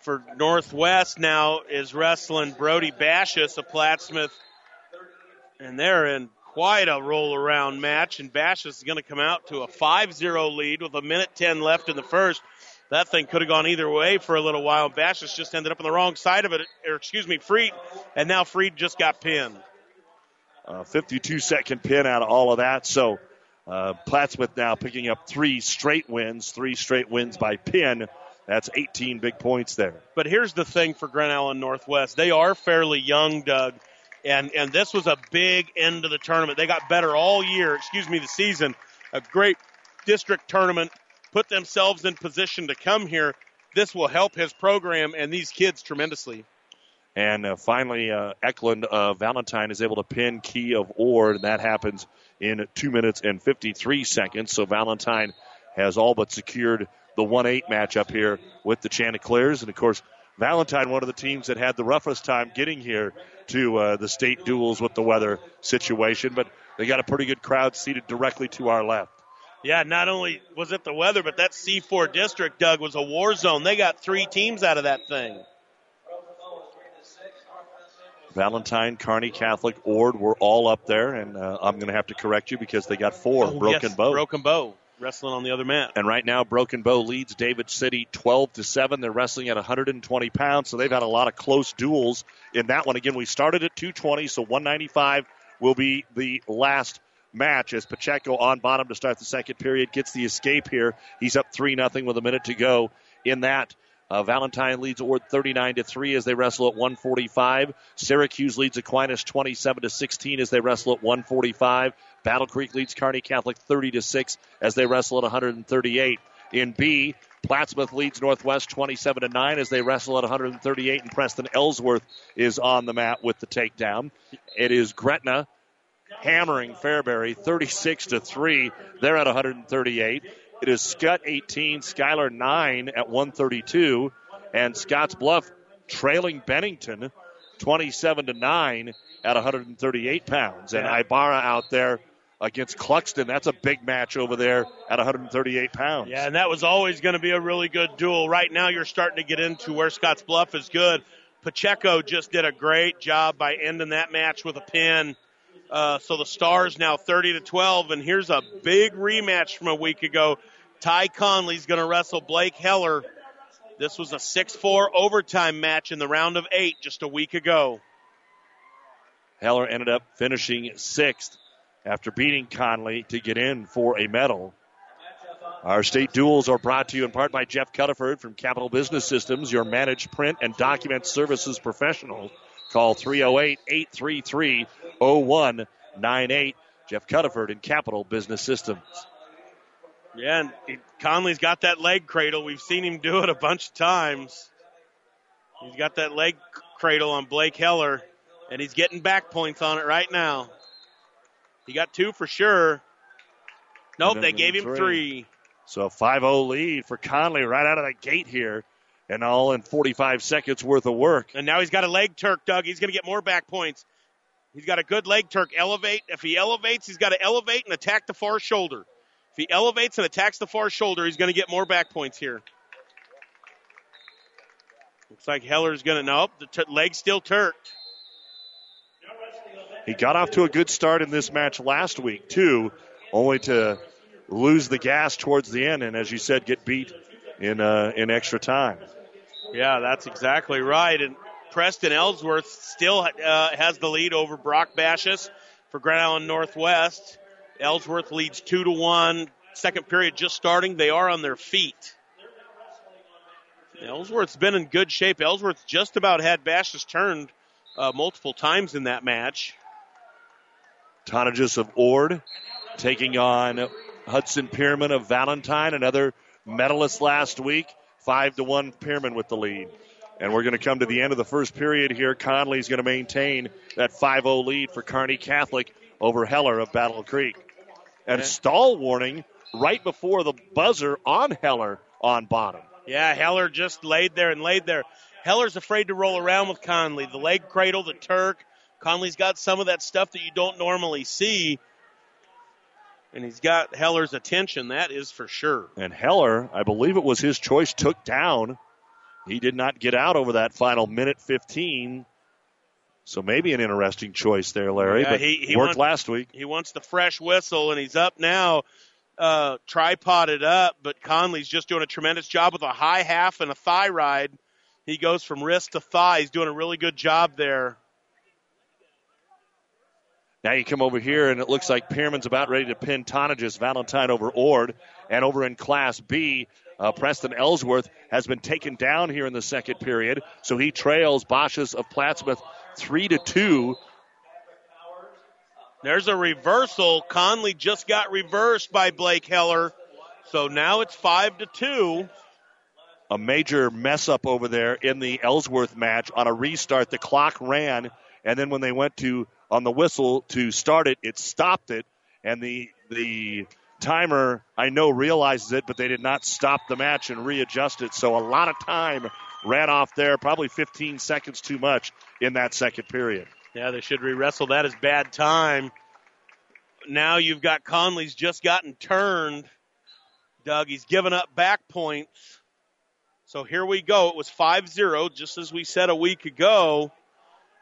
C: for Northwest now is wrestling Brody Bashis of Plattsmouth. And they're in quite a roll around match. And Bashis is going to come out to a 5 0 lead with a minute 10 left in the first. That thing could have gone either way for a little while. Bashis just ended up on the wrong side of it, or excuse me, Freed. And now Freed just got pinned.
B: Uh, 52 second pin out of all of that. So uh, Plattsmouth now picking up three straight wins, three straight wins by pin. That's 18 big points there.
C: But here's the thing for Grand Island Northwest. They are fairly young, Doug. And, and this was a big end of the tournament. They got better all year, excuse me, the season. A great district tournament, put themselves in position to come here. This will help his program and these kids tremendously.
B: And uh, finally, uh, Eklund uh, Valentine is able to pin Key of Ord, and that happens in 2 minutes and 53 seconds. So Valentine has all but secured the 1 8 matchup here with the Chanticleers. And of course, Valentine, one of the teams that had the roughest time getting here to uh, the state duels with the weather situation, but they got a pretty good crowd seated directly to our left.
C: Yeah, not only was it the weather, but that C4 district, Doug, was a war zone. They got three teams out of that thing.
B: Valentine, Kearney Catholic, Ord were all up there, and uh, I'm going to have to correct you because they got four.
C: Oh,
B: Broken
C: yes,
B: Bow.
C: Broken Bow wrestling on the other mat.
B: And right now, Broken Bow leads David City 12 to 7. They're wrestling at 120 pounds, so they've had a lot of close duels in that one. Again, we started at 220, so 195 will be the last match as Pacheco on bottom to start the second period gets the escape here. He's up 3 0 with a minute to go in that. Uh, Valentine leads Ord 39 to 3 as they wrestle at 145. Syracuse leads Aquinas 27 to 16 as they wrestle at 145. Battle Creek leads Kearney Catholic 30 to 6 as they wrestle at 138. In B, Plattsmouth leads Northwest 27 to 9 as they wrestle at 138, and Preston Ellsworth is on the mat with the takedown. It is Gretna hammering Fairbury 36 to 3. They're at 138. It is Skutt 18, Schuyler 9 at 132, and Scottsbluff trailing Bennington 27 to 9 at 138 pounds. And Ibarra out there against Cluxton. That's a big match over there at 138 pounds.
C: Yeah, and that was always going to be a really good duel. Right now, you're starting to get into where Scottsbluff is good. Pacheco just did a great job by ending that match with a pin. Uh, so the Stars now 30 to 12, and here's a big rematch from a week ago. Ty Conley's going to wrestle Blake Heller. This was a 6-4 overtime match in the round of eight just a week ago.
B: Heller ended up finishing sixth after beating Conley to get in for a medal. Our state duels are brought to you in part by Jeff Culliford from Capital Business Systems, your managed print and document services professional. Call 308 833 0198. Jeff Culliford in Capital Business Systems.
C: Yeah, and he- Conley's got that leg cradle. We've seen him do it a bunch of times. He's got that leg cradle on Blake Heller, and he's getting back points on it right now. He got two for sure. Nope, they gave him
B: three.
C: three.
B: So 5 0 lead for Conley right out of the gate here, and all in 45 seconds worth of work.
C: And now he's got a leg turk, Doug. He's going to get more back points. He's got a good leg turk. Elevate. If he elevates, he's got to elevate and attack the far shoulder. If he elevates and attacks the far shoulder, he's going to get more back points here. Looks like Heller's going to. Nope, the t- leg's still turked.
B: He got off to a good start in this match last week, too, only to lose the gas towards the end, and as you said, get beat in uh, in extra time.
C: Yeah, that's exactly right. And Preston Ellsworth still uh, has the lead over Brock Bashis for Grand Island Northwest. Ellsworth leads two to one. Second period just starting. They are on their feet. Ellsworth's been in good shape. Ellsworth just about had Bashis turned uh, multiple times in that match.
B: Tonnages of Ord taking on Hudson Pierman of Valentine, another medalist last week. Five to one Pierman with the lead. And we're going to come to the end of the first period here. Conley's going to maintain that 5-0 lead for Kearney Catholic over Heller of Battle Creek. And stall warning right before the buzzer on Heller on bottom.
C: Yeah, Heller just laid there and laid there. Heller's afraid to roll around with Conley. The leg cradle, the Turk. Conley's got some of that stuff that you don't normally see. And he's got Heller's attention, that is for sure.
B: And Heller, I believe it was his choice, took down. He did not get out over that final minute 15. So maybe an interesting choice there, Larry.
C: Yeah,
B: but
C: he- he
B: worked
C: wants-
B: last week.
C: He wants the fresh whistle, and he's up now, uh, tripoded up, but Conley's just doing a tremendous job with a high half and a thigh ride. He goes from wrist to thigh. He's doing a really good job there.
B: Now you come over here, and it looks like Pierman's about ready to pin Tonnages Valentine over Ord. And over in Class B, uh, Preston Ellsworth has been taken down here in the second period, so he trails Bashis of Plattsmouth three to two.
C: There's a reversal. Conley just got reversed by Blake Heller. So now it's five to two.
B: a major mess up over there in the Ellsworth match on a restart. The clock ran, and then when they went to on the whistle to start it, it stopped it, and the the timer I know realizes it, but they did not stop the match and readjust it. So a lot of time ran off there, probably 15 seconds too much in that second period.
C: Yeah, they should re-wrestle. That is bad time. Now you've got Conley's just gotten turned. Doug, he's given up back points. So here we go. It was 5-0, just as we said a week ago.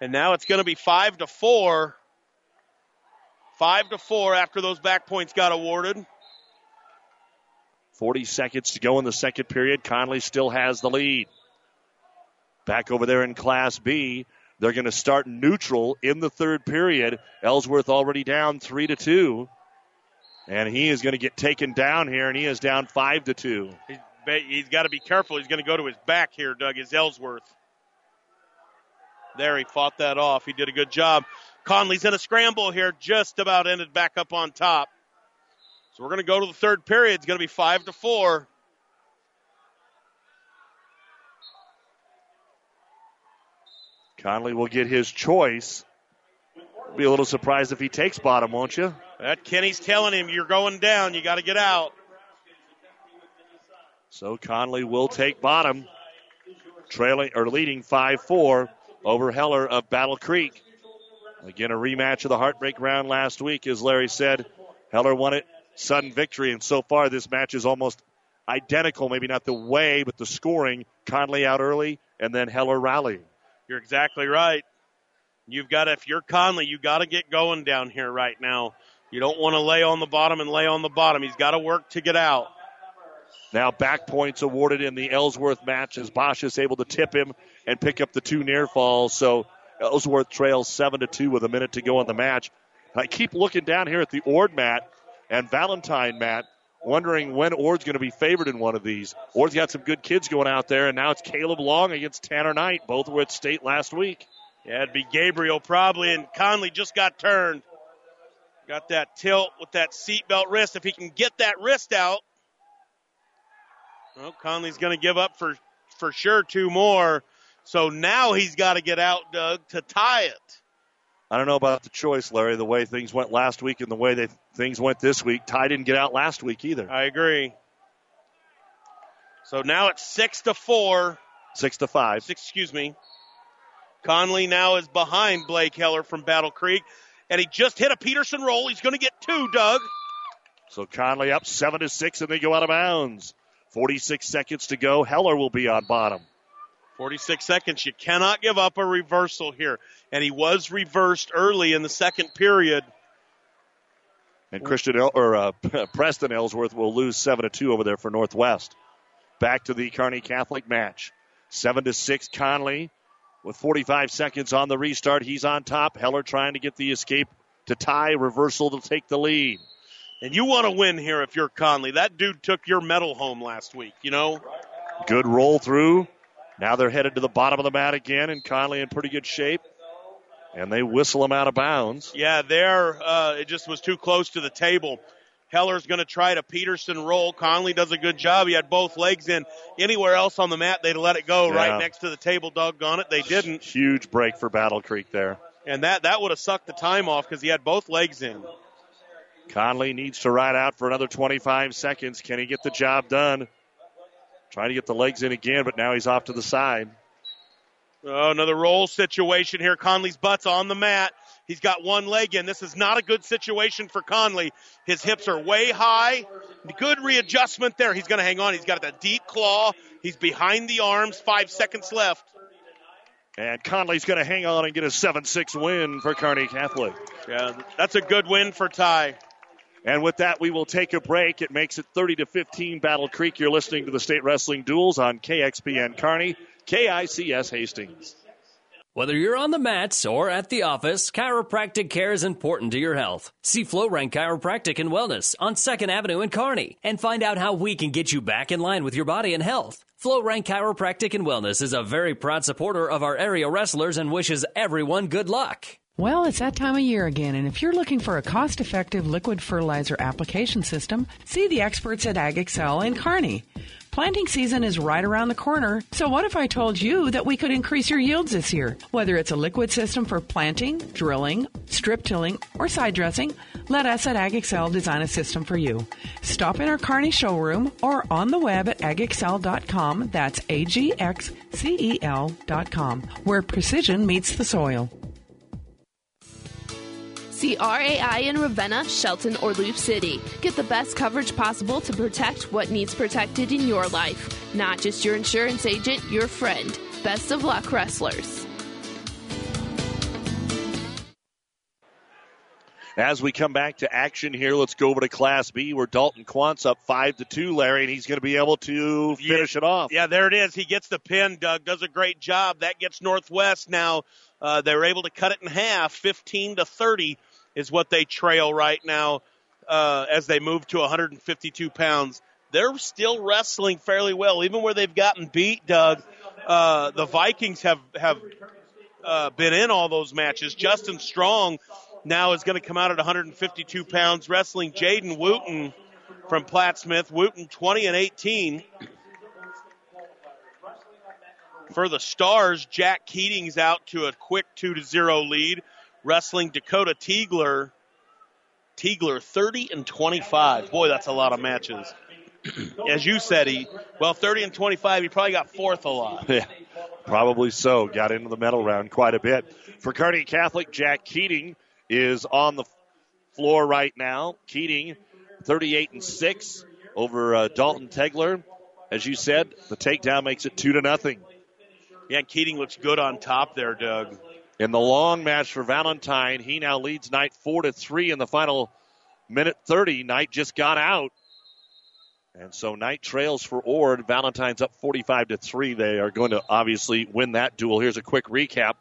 C: And now it's going to be 5 to 4. 5 to 4 after those back points got awarded.
B: 40 seconds to go in the second period. Conley still has the lead. Back over there in Class B, they're going to start neutral in the third period. Ellsworth already down 3 to 2. And he is going to get taken down here, and he is down 5 to 2.
C: He's, he's got to be careful. He's going to go to his back here, Doug, is Ellsworth. There, he fought that off. He did a good job. Conley's in a scramble here, just about ended back up on top. So we're going to go to the third period. It's going to be 5 to 4.
B: Conley will get his choice. Be a little surprised if he takes bottom, won't you?
C: That Kenny's telling him you're going down. You got to get out.
B: So Conley will take bottom, trailing or leading 5-4 over Heller of Battle Creek. Again, a rematch of the heartbreak round last week, as Larry said. Heller won it, sudden victory, and so far this match is almost identical. Maybe not the way, but the scoring. Conley out early, and then Heller rallying.
C: You're exactly right. You've got to, if you're Conley, you got to get going down here right now. You don't want to lay on the bottom and lay on the bottom. He's got to work to get out.
B: Now back points awarded in the Ellsworth match as Bashis able to tip him and pick up the two near falls. So Ellsworth trails seven to two with a minute to go in the match. I keep looking down here at the Ord mat and Valentine mat, wondering when Ord's going to be favored in one of these. Ord's got some good kids going out there, and now it's Caleb Long against Tanner Knight. Both were at state last week.
C: Yeah, it'd be Gabriel probably, and Conley just got turned. Got that tilt with that seatbelt wrist. If he can get that wrist out, well, Conley's going to give up for for sure two more. So now he's got to get out, Doug, to tie it.
B: I don't know about the choice, Larry. The way things went last week and the way that things went this week, Ty didn't get out last week either.
C: I agree. So now it's six to four.
B: Six to five.
C: Six, excuse me. Conley now is behind Blake Heller from Battle Creek, and he just hit a Peterson roll. He's going to get two, Doug.
B: So Conley up seven to six, and they go out of bounds. 46 seconds to go. Heller will be on bottom.
C: 46 seconds. You cannot give up a reversal here. And he was reversed early in the second period.
B: And Christian El- or uh, Preston Ellsworth will lose seven to two over there for Northwest. Back to the Kearney Catholic match. Seven to six. Conley with 45 seconds on the restart. He's on top. Heller trying to get the escape to tie. Reversal to take the lead.
C: And you want to win here if you're Conley. That dude took your medal home last week, you know?
B: Good roll through. Now they're headed to the bottom of the mat again, and Conley in pretty good shape. And they whistle him out of bounds.
C: Yeah, there, uh, it just was too close to the table. Heller's going to try to Peterson roll. Conley does a good job. He had both legs in. Anywhere else on the mat, they'd let it go
B: Yeah.
C: right next to the table. Doggone it, they didn't.
B: Huge break for Battle Creek there.
C: And that that would have sucked the time off because he had both legs in.
B: Conley needs to ride out for another 25 seconds. Can he get the job done? Trying to get the legs in again, but now he's off to the side.
C: Oh, another roll situation here. Conley's butt's on the mat. He's got one leg in. This is not a good situation for Conley. His hips are way high. Good readjustment there. He's going to hang on. He's got that deep claw. He's behind the arms. Five seconds left.
B: And Conley's going to hang on and get a 7 6 win for Kearney Catholic.
C: Yeah, that's a good win for Ty.
B: And with that, we will take a break. It makes it 30 to 15 Battle Creek. You're listening to the State Wrestling Duels on KXPN Kearney, KICS Hastings.
E: Whether you're on the mats or at the office, chiropractic care is important to your health. See Flow Rank Chiropractic and Wellness on 2nd Avenue in Kearney and find out how we can get you back in line with your body and health. Flow Rank Chiropractic and Wellness is a very proud supporter of our area wrestlers and wishes everyone good luck.
G: Well, it's that time of year again, and if you're looking for a cost effective liquid fertilizer application system, see the experts at AgExcel in Kearney. Planting season is right around the corner, so what if I told you that we could increase your yields this year? Whether it's a liquid system for planting, drilling, strip tilling, or side dressing, let us at AgExcel design a system for you. Stop in our Kearney showroom or on the web at agexcel.com. That's A G X C E L.com, where precision meets the soil.
H: See RAI in Ravenna, Shelton, or Loop City. Get the best coverage possible to protect what needs protected in your life. Not just your insurance agent, your friend. Best of luck, wrestlers.
B: As we come back to action here, let's go over to Class B where Dalton Quant's up five to two, Larry, and he's going to be able to finish
C: yeah,
B: it off.
C: Yeah, there it is. He gets the pin. Doug does a great job. That gets Northwest now. Uh, they're able to cut it in half, 15 to 30 is what they trail right now uh, as they move to 152 pounds. They're still wrestling fairly well, even where they've gotten beat. Doug, uh, the Vikings have have uh, been in all those matches. Justin Strong now is going to come out at 152 pounds, wrestling Jaden Wooten from Plattsmouth. Wooten 20 and 18. For the Stars, Jack Keating's out to a quick 2 to 0 lead wrestling Dakota Tiegler. Tiegler 30 and 25. Boy, that's a lot of matches. As you said, he well 30 and 25. He probably got fourth a lot.
B: Yeah, probably so. Got into the medal round quite a bit. For Kearney Catholic, Jack Keating is on the floor right now. Keating 38 and six over uh, Dalton Tegler. As you said, the takedown makes it two to nothing.
C: Yeah, and Keating looks good on top there, Doug
B: in the long match for Valentine. He now leads Knight four to three in the final minute thirty. Knight just got out. And so Knight trails for Ord. Valentine's up 45 to 3. They are going to obviously win that duel. Here's a quick recap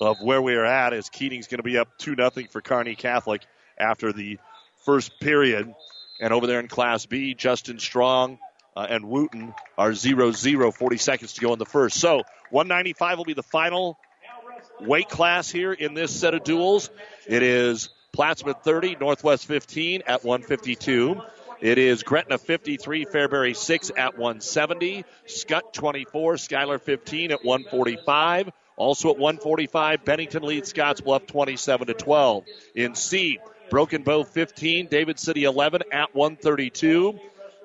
B: of where we are at as Keating's going to be up 2 0 for Kearney Catholic after the first period. And over there in Class B, Justin Strong uh, and Wooten are 0 0, 40 seconds to go in the first. So 195 will be the final weight class here in this set of duels. It is Plattsmouth 30, Northwest 15 at 152. It is Gretna 53, Fairbury 6 at 170. Skutt 24, Schuyler 15 at 145. Also at 145, Bennington leads Scottsbluff 27 to 12. In C, Broken Bow 15, David City 11 at 132.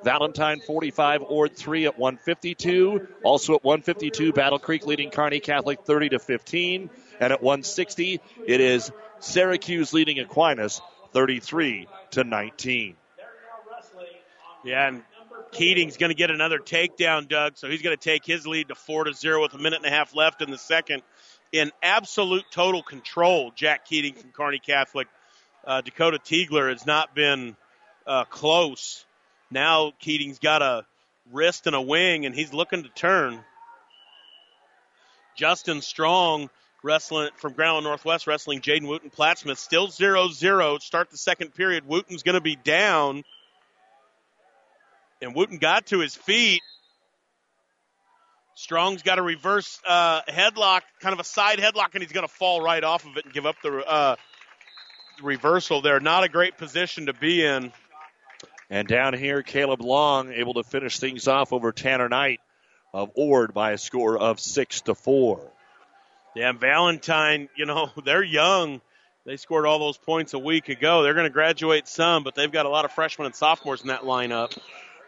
B: Valentine 45, Ord 3 at 152. Also at 152, Battle Creek leading Kearney Catholic 30 to 15. And at 160, it is Syracuse leading Aquinas 33 to 19.
C: Yeah, and Keating's going to get another takedown, Doug. So he's going to take his lead to four to zero with a minute and a half left in the second. In absolute total control, Jack Keating from Kearney Catholic. Uh, Dakota Tiegler has not been uh, close now Keating's got a wrist and a wing, and he's looking to turn. Justin Strong wrestling from Ground Northwest wrestling Jaden Wooten. Plattsmouth still 0-0 start the second period. Wooten's going to be down. And Wooten got to his feet. Strong's got a reverse uh, headlock kind of a side headlock and he's going to fall right off of it and give up the uh, reversal there. Not a great position to be in
B: and down here, Caleb Long able to finish things off over Tanner Knight of Ord by a score of six to four.
C: Yeah, Valentine, you know, they're young. They scored all those points a week ago. They're going to graduate some, but they've got a lot of freshmen and sophomores in that lineup.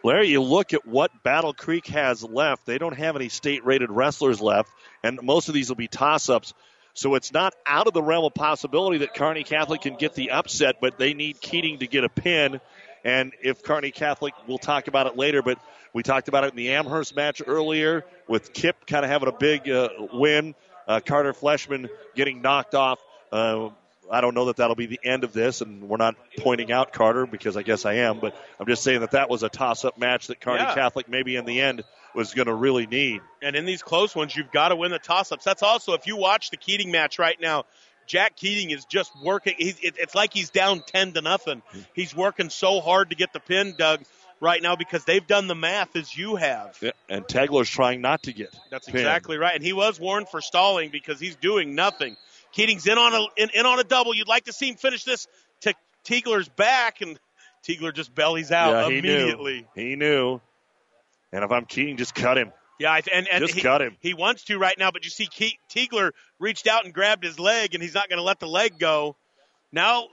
B: Larry, you look at what Battle Creek has left. They don't have any state rated wrestlers left, and most of these will be toss ups. So it's not out of the realm of possibility that Kearney Catholic can get the upset, but they need Keating to get a pin and if Kearney Catholic, we'll talk about it later, but we talked about it in the Amherst match earlier with Kip kind of having a big uh, win. Uh, Carter Fleshman getting knocked off. Uh, I don't know that that'll be the end of this, and we're not pointing out Carter because I guess I am, but I'm just saying that that was a toss-up match that Kearney yeah. Catholic maybe in the end was going to really need.
C: And in these close ones, you've got to win the toss-ups. That's also if you watch the Keating match right now, Jack Keating is just working. He's, it, it's like he's down 10 to nothing. He's working so hard to get the pin, Doug, right now because they've done the math as you have.
B: Yeah, and Tegler's trying not to get.
C: That's exactly right. And he was warned for stalling because he's doing nothing. Keating's in on a in, in on a double. You'd like to see him finish this to Tiegler's back, and Tiegler just bellies out
B: yeah,
C: immediately.
B: He knew. He knew. And if I'm Keating, just cut him.
C: Yeah, and, and
B: just
C: he,
B: him.
C: He wants to right now, but you see Ke- Tiegler reached out and grabbed his leg, and he's not going to let the leg go. Now,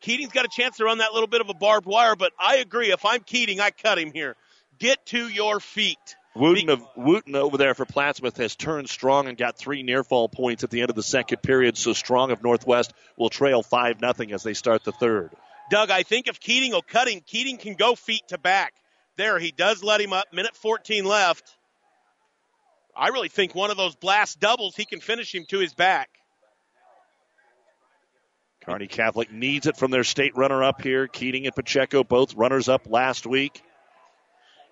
C: Keating's got a chance to run that little bit of a barbed wire, but I agree. If I'm Keating, I cut him here. Get to your feet.
B: Wooten, of, Wooten over there for Plattsmouth has turned strong and got three near fall points at the end of the second period. So Strong of Northwest will trail 5 nothing as they start the third.
C: Doug, I think if Keating will cut him, Keating can go feet to back. There, he does let him up. Minute 14 left. I really think one of those blast doubles, he can finish him to his back.
B: Kearney Catholic needs it from their state runner up here. Keating and Pacheco, both runners up last week.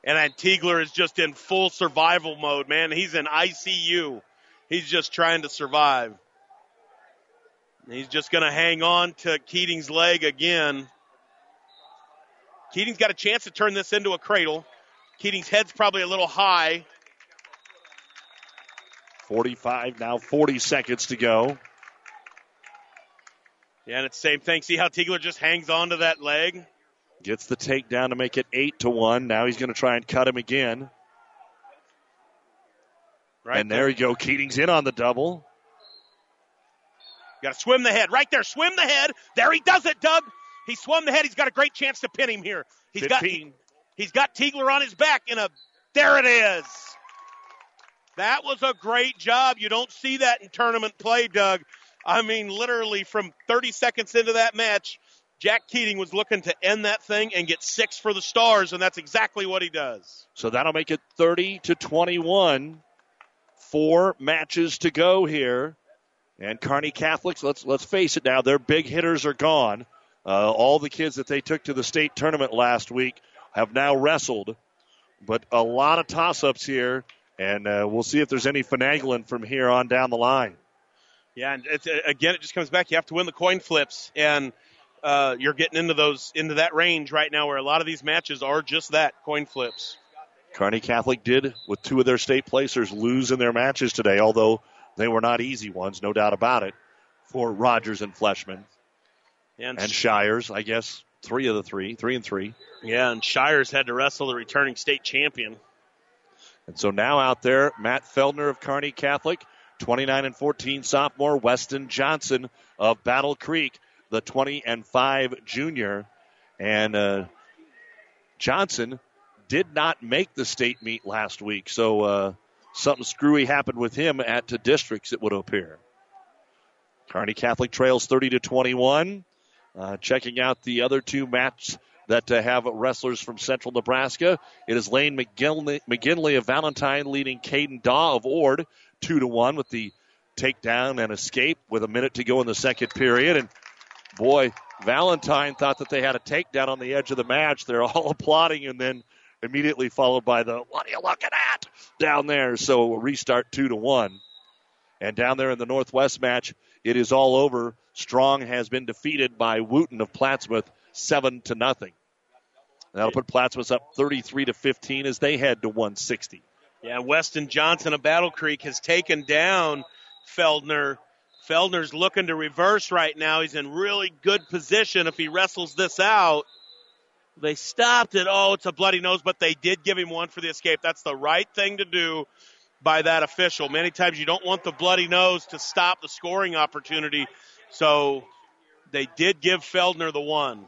C: And then Tiegler is just in full survival mode, man. He's in ICU. He's just trying to survive. He's just going to hang on to Keating's leg again. Keating's got a chance to turn this into a cradle. Keating's head's probably a little high.
B: 45, now 40 seconds to go.
C: Yeah, and it's the same thing. See how Tiegler just hangs on to that leg?
B: Gets the takedown to make it 8 to 1. Now he's going to try and cut him again. Right and there, there you go. Keating's in on the double.
C: Got to swim the head. Right there. Swim the head. There he does it, Doug. He swum the head. He's got a great chance to pin him here. He's
B: 15.
C: got he's got Tiegler on his back in a there it is. That was a great job. You don't see that in tournament play, Doug. I mean, literally from 30 seconds into that match, Jack Keating was looking to end that thing and get six for the Stars, and that's exactly what he does.
B: So that'll make it 30 to 21. Four matches to go here. And Kearney Catholics, let's let's face it now, their big hitters are gone. Uh, all the kids that they took to the state tournament last week have now wrestled, but a lot of toss-ups here, and uh, we'll see if there's any finagling from here on down the line.
C: Yeah, and it's, again, it just comes back. You have to win the coin flips, and uh, you're getting into those into that range right now where a lot of these matches are just that coin flips.
B: Kearney Catholic did with two of their state placers lose in their matches today, although they were not easy ones, no doubt about it, for Rogers and Fleshman.
C: And,
B: and Shires, I guess, three of the three, three and three.
C: Yeah, and Shires had to wrestle the returning state champion.
B: And so now out there, Matt Feldner of Kearney Catholic, 29 and 14 sophomore, Weston Johnson of Battle Creek, the 20 and 5 junior. And uh, Johnson did not make the state meet last week, so uh, something screwy happened with him at the districts, it would appear. Kearney Catholic trails 30 to 21. Uh, checking out the other two matches that uh, have wrestlers from Central Nebraska. It is Lane McGinley, McGinley of Valentine leading Caden Daw of Ord two to one with the takedown and escape with a minute to go in the second period. And boy, Valentine thought that they had a takedown on the edge of the match. They're all applauding and then immediately followed by the what are you looking at down there? So restart two to one. And down there in the Northwest match, it is all over. Strong has been defeated by Wooten of Plattsmouth seven to nothing. That'll put Plattsmouth up 33 to 15 as they head to 160.
C: Yeah, Weston Johnson of Battle Creek has taken down Feldner. Feldner's looking to reverse right now. He's in really good position if he wrestles this out. They stopped it. Oh, it's a bloody nose, but they did give him one for the escape. That's the right thing to do by that official. Many times you don't want the bloody nose to stop the scoring opportunity. So they did give Feldner the one.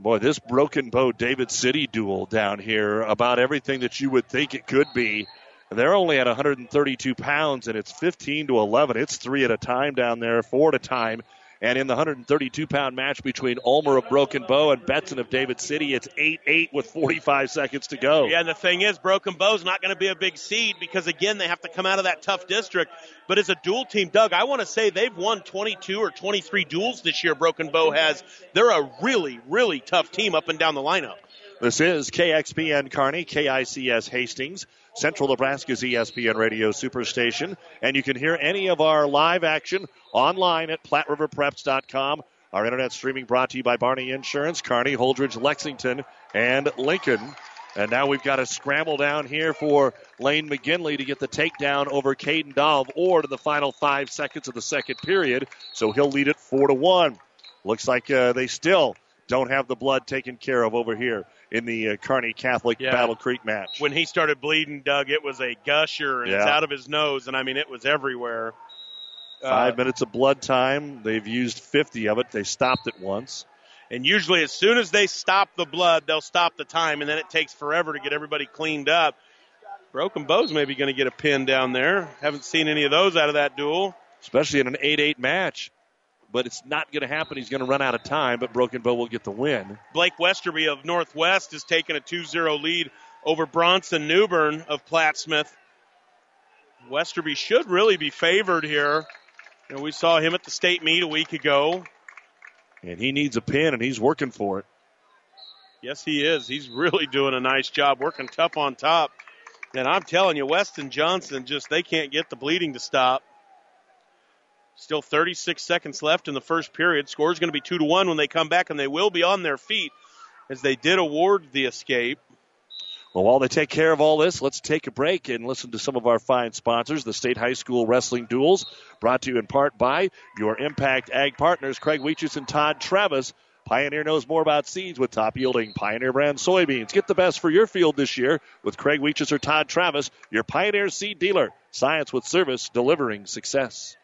B: Boy, this broken bow David City duel down here, about everything that you would think it could be. They're only at 132 pounds, and it's 15 to 11. It's three at a time down there, four at a time. And in the 132 pound match between Ulmer of Broken Bow and Betson of David City, it's 8 8 with 45 seconds to go.
C: Yeah, and the thing is, Broken Bow's not going to be a big seed because, again, they have to come out of that tough district. But as a dual team, Doug, I want to say they've won 22 or 23 duels this year, Broken Bow has. They're a really, really tough team up and down the lineup.
B: This is KXPN Kearney, KICS Hastings. Central Nebraska's ESPN radio superstation. And you can hear any of our live action online at PlatteRiverPreps.com. Our internet streaming brought to you by Barney Insurance, Kearney, Holdrege, Lexington, and Lincoln. And now we've got a scramble down here for Lane McGinley to get the takedown over Caden Dahl or to the final five seconds of the second period. So he'll lead it four to one. Looks like uh, they still don't have the blood taken care of over here in the uh, Kearney Catholic
C: Yeah.
B: Battle Creek match.
C: When he started bleeding, Doug, it was a gusher, and it's out of his nose, and I mean, it was everywhere.
B: Five
C: Uh,
B: minutes of blood time. They've used 50 of it. They stopped it once.
C: And usually, as soon as they stop the blood, they'll stop the time, and then it takes forever to get everybody cleaned up. Broken Bow's maybe going to get a pin down there. Haven't seen any of those out of that duel.
B: especially in an 8-8 match. But it's not going to happen. He's going to run out of time, but Broken Bow will get the win.
C: Blake Westerby of Northwest has taken a 2-0 lead over Bronson Newbern of Plattsmouth. Westerby should really be favored here. You know, we saw him at the state meet a week ago.
B: And he needs a pin, and he's working for it.
C: Yes, he is. He's really doing a nice job working tough on top. And I'm telling you, Weston Johnson just they can't get the bleeding to stop. Still 36 seconds left in the first period. Score is going to be two to one when they come back, and they will be on their feet as they did award the escape.
B: Well, while they take care of all this, let's take a break and listen to some of our fine sponsors. The State High School Wrestling Duels, brought to you in part by your Impact Ag partners, Craig Weeches and Todd Travis. Pioneer knows more about seeds with top yielding Pioneer brand soybeans. Get the best for your field this year with Craig Weeches or Todd Travis, your Pioneer seed dealer. Science with service, delivering success.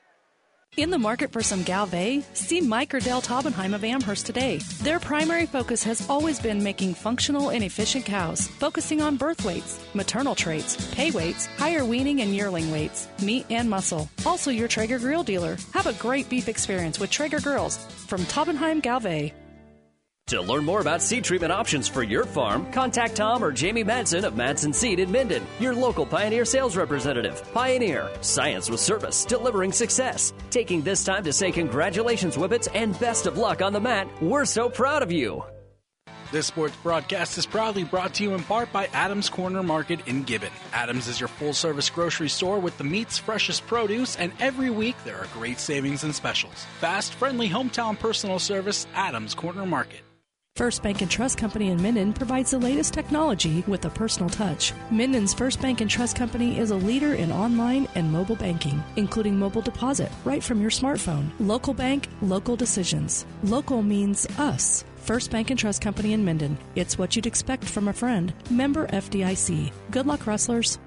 I: In the market for some Gelbvieh? see Mike or Dale Taubenheim of Amherst today. Their primary focus has always been making functional and efficient cows, focusing on birth weights, maternal traits, pay weights, higher weaning and yearling weights, meat and muscle. Also your Traeger grill dealer. Have a great beef experience with Traeger grills from Taubenheim Gelbvieh.
E: To learn more about seed treatment options for your farm, contact Tom or Jamie Madsen of Madsen Seed in Minden, your local Pioneer sales representative. Pioneer, science with service, delivering success. Taking this time to say congratulations, Whippets, and best of luck on the mat. We're so proud of you.
J: This sports broadcast is proudly brought to you in part by Adams Corner Market in Gibbon. Adams is your full service grocery store with the meat's freshest produce, and every week there are great savings and specials. Fast, friendly hometown personal service, Adams Corner Market.
I: First Bank and Trust Company in Minden provides the latest technology with a personal touch. Minden's First Bank and Trust Company is a leader in online and mobile banking, including mobile deposit right from your smartphone. Local bank, local decisions. Local means us. First Bank and Trust Company in Minden. It's what you'd expect from a friend. Member FDIC. Good luck, wrestlers.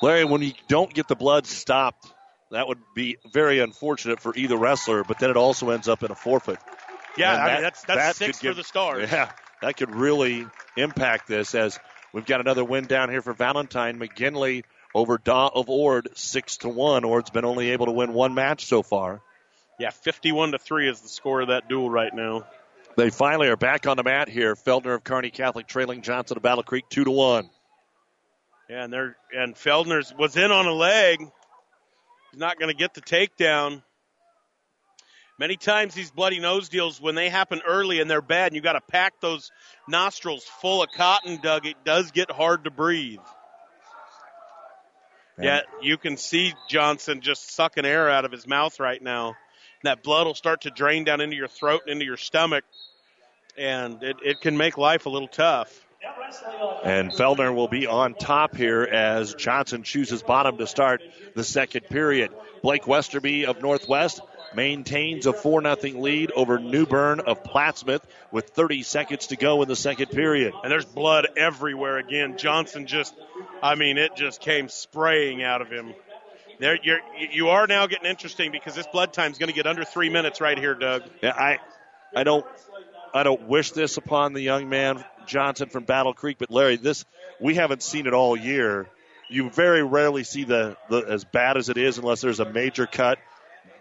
B: Larry, when you don't get the blood stopped, that would be very unfortunate for either wrestler, but then it also ends up in a forfeit.
C: Yeah,
B: And
C: I mean,
B: that-
C: that's that's
B: that
C: six
B: give-
C: for the Stars.
B: Yeah, that could really impact this as we've got another win down here for Valentine. McGinley over Daw of Ord, six to one. Ord's been only able to win one match so far.
C: Yeah, 51 to 3 is the score of that duel right now.
B: They finally are back on the mat here. Feldner of Kearney Catholic trailing Johnson of Battle Creek two to one.
C: Yeah, and they're and Feldner's was in on a leg. He's not going to get the takedown. Many times these bloody nose deals, when they happen early and they're bad, and you got to pack those nostrils full of cotton, Doug. It does get hard to breathe. Yeah, you can see Johnson just sucking air out of his mouth right now. That blood will start to drain down into your throat and into your stomach, and it, it can make life a little tough.
B: And Feldner will be on top here as Johnson chooses bottom to start the second period. Blake Westerby of Northwest maintains a 4 0 lead over Newbern of Plattsmouth with 30 seconds to go in the second period.
C: And there's blood everywhere again. Johnson just, I mean, it just came spraying out of him. There, you're, you are now getting interesting because this blood time is going to get under three minutes right here, Doug.
B: Yeah, I, I don't, I don't wish this upon the young man Johnson from Battle Creek, but Larry, this we haven't seen it all year. You very rarely see the, the as bad as it is unless there's a major cut.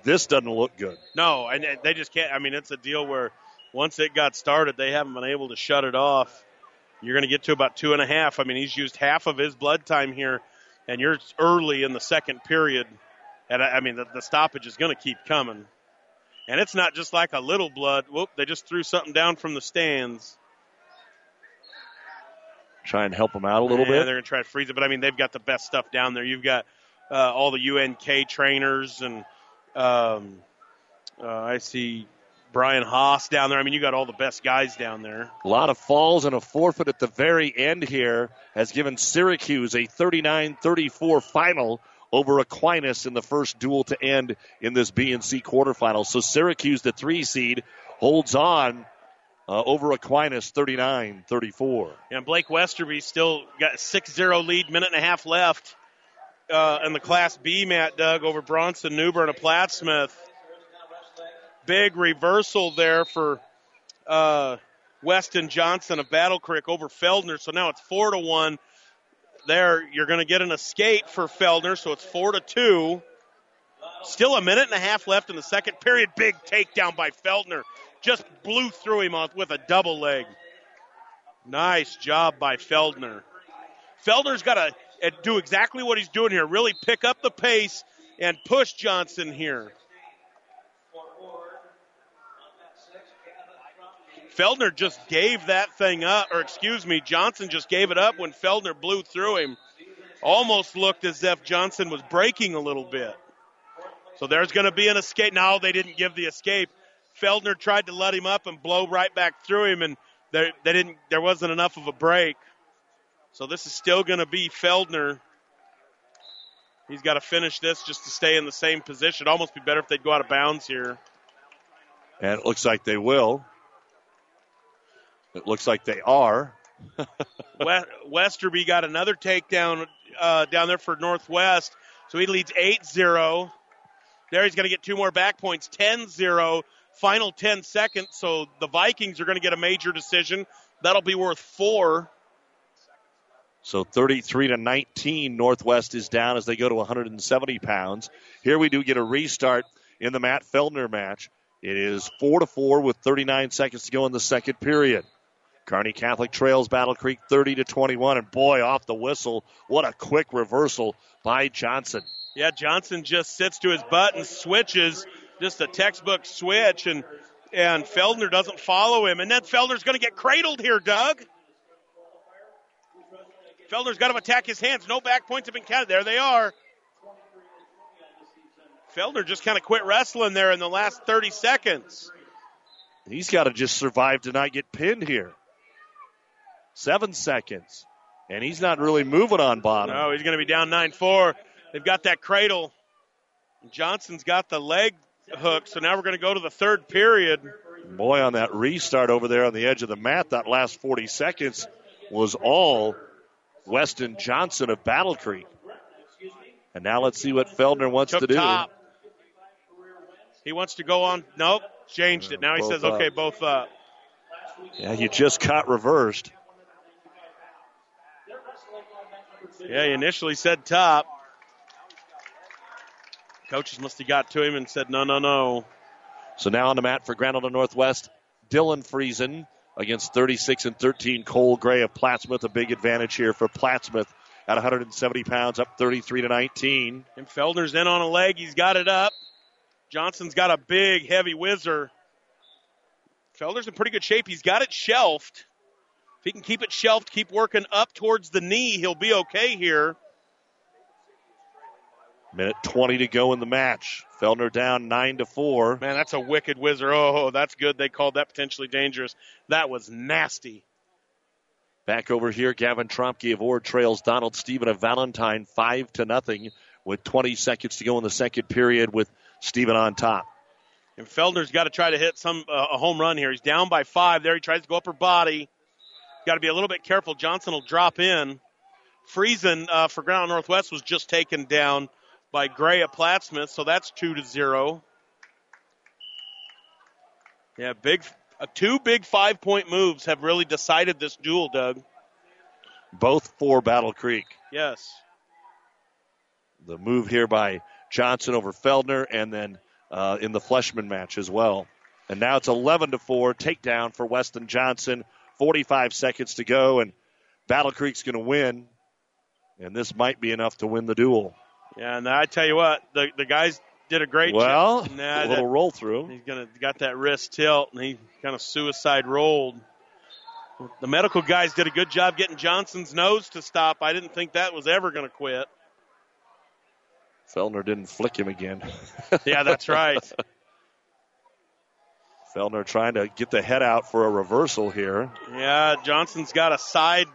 B: This doesn't look good.
C: No, and they just can't. I mean, it's a deal where once it got started, they haven't been able to shut it off. You're going to get to about two and a half. I mean, he's used half of his blood time here, and you're early in the second period. And I, I mean, the, the stoppage is going to keep coming. And it's not just like a little blood. Whoop, they just threw something down from the stands.
B: Try and help them out a little bit.
C: Yeah,
B: bit.
C: They're going to try to freeze it, but I mean, they've got the best stuff down there. You've got uh, all the UNK trainers, and um, uh, I see Brian Haas down there. I mean, you got all the best guys down there.
B: A lot of falls and a forfeit at the very end here has given Syracuse a 39 34 final over Aquinas in the first duel to end in this BNC quarterfinal. So Syracuse, the three seed, holds on uh, over Aquinas 39 34.
C: And Blake Westerby still got 6 0 lead, minute and a half left uh, in the Class B, Matt Doug, over Bronson Newbern of Plattsmouth. Big reversal there for uh, Weston Johnson of Battle Creek over Feldner. So now it's 4 to 1. There, you're going to get an escape for Feldner, so it's 4 to 2. Still a minute and a half left in the second period. Big takedown by Feldner. Just blew through him with a double leg. Nice job by Feldner. Feldner's got to uh, do exactly what he's doing here. Really pick up the pace and push Johnson here. Feldner just gave that thing up, or excuse me, Johnson just gave it up when Feldner blew through him. Almost looked as if Johnson was breaking a little bit. So there's going to be an escape. Now they didn't give the escape. Feldner tried to let him up and blow right back through him, and there, they didn't. There wasn't enough of a break. So this is still going to be Feldner. He's got to finish this just to stay in the same position. It'd almost be better if they'd go out of bounds here.
B: And it looks like they will. It looks like they are.
C: Westerby got another takedown uh, down there for Northwest. So he leads 8 0. There he's going to get two more back points 10 0. Final 10 seconds. So the Vikings are going to get a major decision. That'll be worth four.
B: So 33 to 19, Northwest is down as they go to 170 pounds. Here we do get a restart in the Matt Feldner match. It is 4 to 4 with 39 seconds to go in the second period. Kearney Catholic trails Battle Creek 30 to 21, and boy, off the whistle, what a quick reversal by Johnson.
C: Yeah, Johnson just sits to his butt and switches, just a textbook switch, and and Feldner doesn't follow him, and then Feldner's going to get cradled here, Doug. Feldner's got to attack his hands. No back points have been counted. There they are. Feldner just kind of quit wrestling there in the last 30 seconds.
B: He's got to just survive to not get pinned here. Seven seconds. And he's not really moving on bottom.
C: No, he's going to be down 9 4. They've got that cradle. Johnson's got the leg hook, so now we're going to go to the third period.
B: Boy, on that restart over there on the edge of the mat, that last 40 seconds was all Weston Johnson of Battle Creek. And now let's see what Feldner wants
C: Took
B: to do.
C: Top. He wants to go on. Nope, changed it. Now he
B: Both
C: says,
B: up.
C: okay, both up.
B: Yeah, you just got reversed.
C: Yeah, he initially said top. Coaches must have got to him and said, no, no, no.
B: So now on the mat for Island Northwest, Dylan Friesen against 36 and 13 Cole Gray of Plattsmouth. A big advantage here for Plattsmouth at 170 pounds, up 33 to 19.
C: And Feldner's in on a leg. He's got it up. Johnson's got a big, heavy whizzer. Feldner's in pretty good shape. He's got it shelved. If he can keep it shelved, keep working up towards the knee, he'll be okay here.
B: Minute 20 to go in the match. Feldner down 9 to 4.
C: Man, that's a wicked whizzer. Oh, that's good. They called that potentially dangerous. That was nasty.
B: Back over here, Gavin Trompke of Ord trails Donald Stephen of Valentine 5 to nothing with 20 seconds to go in the second period with Stephen on top.
C: And Feldner's got to try to hit some uh, a home run here. He's down by five there. He tries to go upper body. Got to be a little bit careful. Johnson will drop in. Friesen uh, for Ground Northwest was just taken down by Gray at Plattsmouth, so that's two to zero. Yeah, big uh, two big five point moves have really decided this duel, Doug.
B: Both for Battle Creek.
C: Yes.
B: The move here by Johnson over Feldner, and then uh, in the Fleshman match as well. And now it's 11 to 4 takedown for Weston Johnson. 45 seconds to go, and Battle Creek's going to win. And this might be enough to win the duel.
C: Yeah, and I tell you what, the the guys did a great
B: Well,
C: job. Nah,
B: a little
C: that-
B: roll through.
C: He's gonna got that wrist tilt, and he kind of suicide rolled. The medical guys did a good job getting Johnson's nose to stop. I didn't think that was ever going to quit.
B: Feldner didn't flick him again.
C: Yeah, that's right.
B: Feldner trying to get the head out for a reversal here.
C: Yeah, Johnson's got a side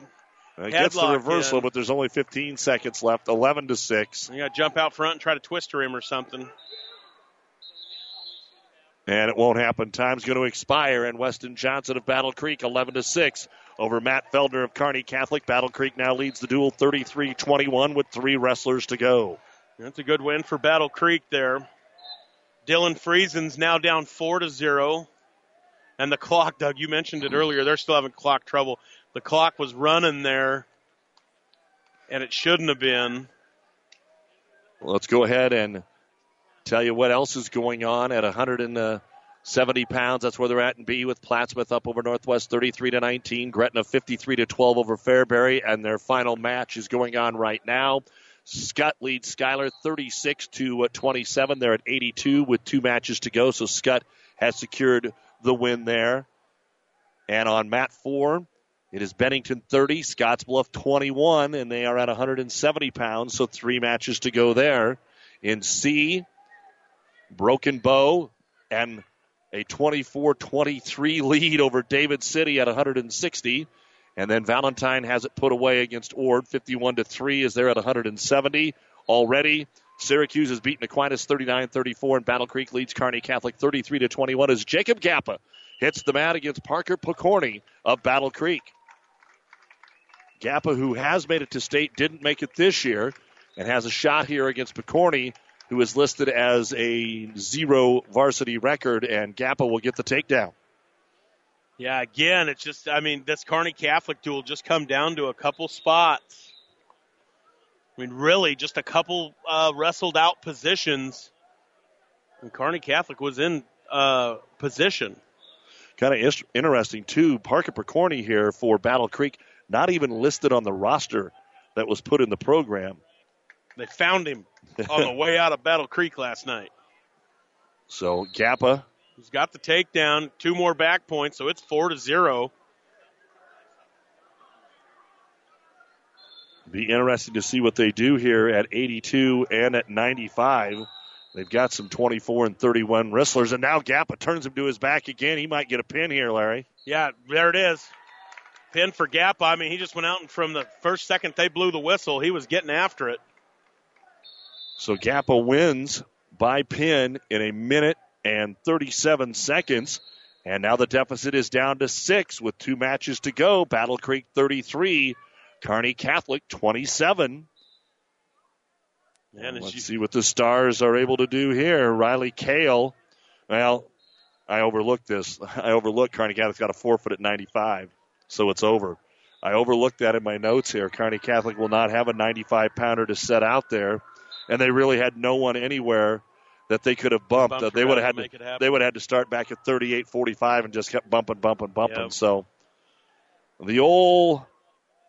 B: It gets the reversal,
C: in.
B: but there's only 15 seconds left. 11 to six,
C: You got to jump out front and try to twister him or something.
B: and it won't happen. Time's going to expire, and Weston Johnson of Battle Creek 11 to six over Matt Feldner of Kearney Catholic. Battle Creek now leads the duel 33-21 with three wrestlers to go.
C: That's a good win for Battle Creek there. Dylan Friesen's now down four to zero. And the clock, Doug, you mentioned it earlier. They're still having clock trouble. The clock was running there, and it shouldn't have been.
B: Let's go ahead and tell you what else is going on at 170 pounds. That's where they're at in B with Plattsmouth up over Northwest 33 to 19. Gretna 53 to 12 over Fairbury, and their final match is going on right now. Skutt leads Schuyler 36 to uh, 27. They're at 82 with two matches to go, so Skutt has secured the win there. And on mat four, it is Bennington 30, Scottsbluff 21, and they are at 170 pounds, so three matches to go there. In C, Broken Bow and a 24 23 lead over David City at 160. And then Valentine has it put away against Ord 51 to 3 is they're at 170 already. Syracuse has beaten Aquinas 39 34, and Battle Creek leads Kearney Catholic 33 to 21 as Jacob Gappa hits the mat against Parker Picorni of Battle Creek. Gappa, who has made it to state, didn't make it this year and has a shot here against Picorni, who is listed as a zero varsity record, and Gappa will get the takedown.
C: Yeah, again, it's just, I mean, this Kearney Catholic duel just come down to a couple spots. I mean, really, just a couple uh, wrestled out positions. And Kearney Catholic was in uh, position.
B: Kind of interesting, too. Parker Picorni here for Battle Creek, not even listed on the roster that was put in the program.
C: They found him on the way out of Battle Creek last night.
B: So Gappa
C: He's got the takedown, two more back points, so it's four to zero.
B: Be interesting to see what they do here at 82 and at 95. They've got some 24 and 31 wrestlers, and now Gappa turns him to his back again. He might get a pin here, Larry.
C: Yeah, there it is. Pin for Gap. I mean, he just went out and from the first second they blew the whistle, he was getting after it.
B: So Gappa wins by pin in a minute and 37 seconds. And now the deficit is down to six with two matches to go. Battle Creek 33, Kearney Catholic 27.
C: And
B: Let's
C: you-
B: see what the Stars are able to do here. Riley Kale. Well, I overlooked this. I overlooked Kearney Catholic's got a forfeit at 95, so it's over. I overlooked that in my notes here. Kearney Catholic will not have a 95 pounder to set out there, and they really had no one anywhere that they could have bumped.
C: Bumped
B: they would have had to, they would have had to start back at 38, 45, and just kept bumping, bumping, bumping.
C: Yep.
B: So the old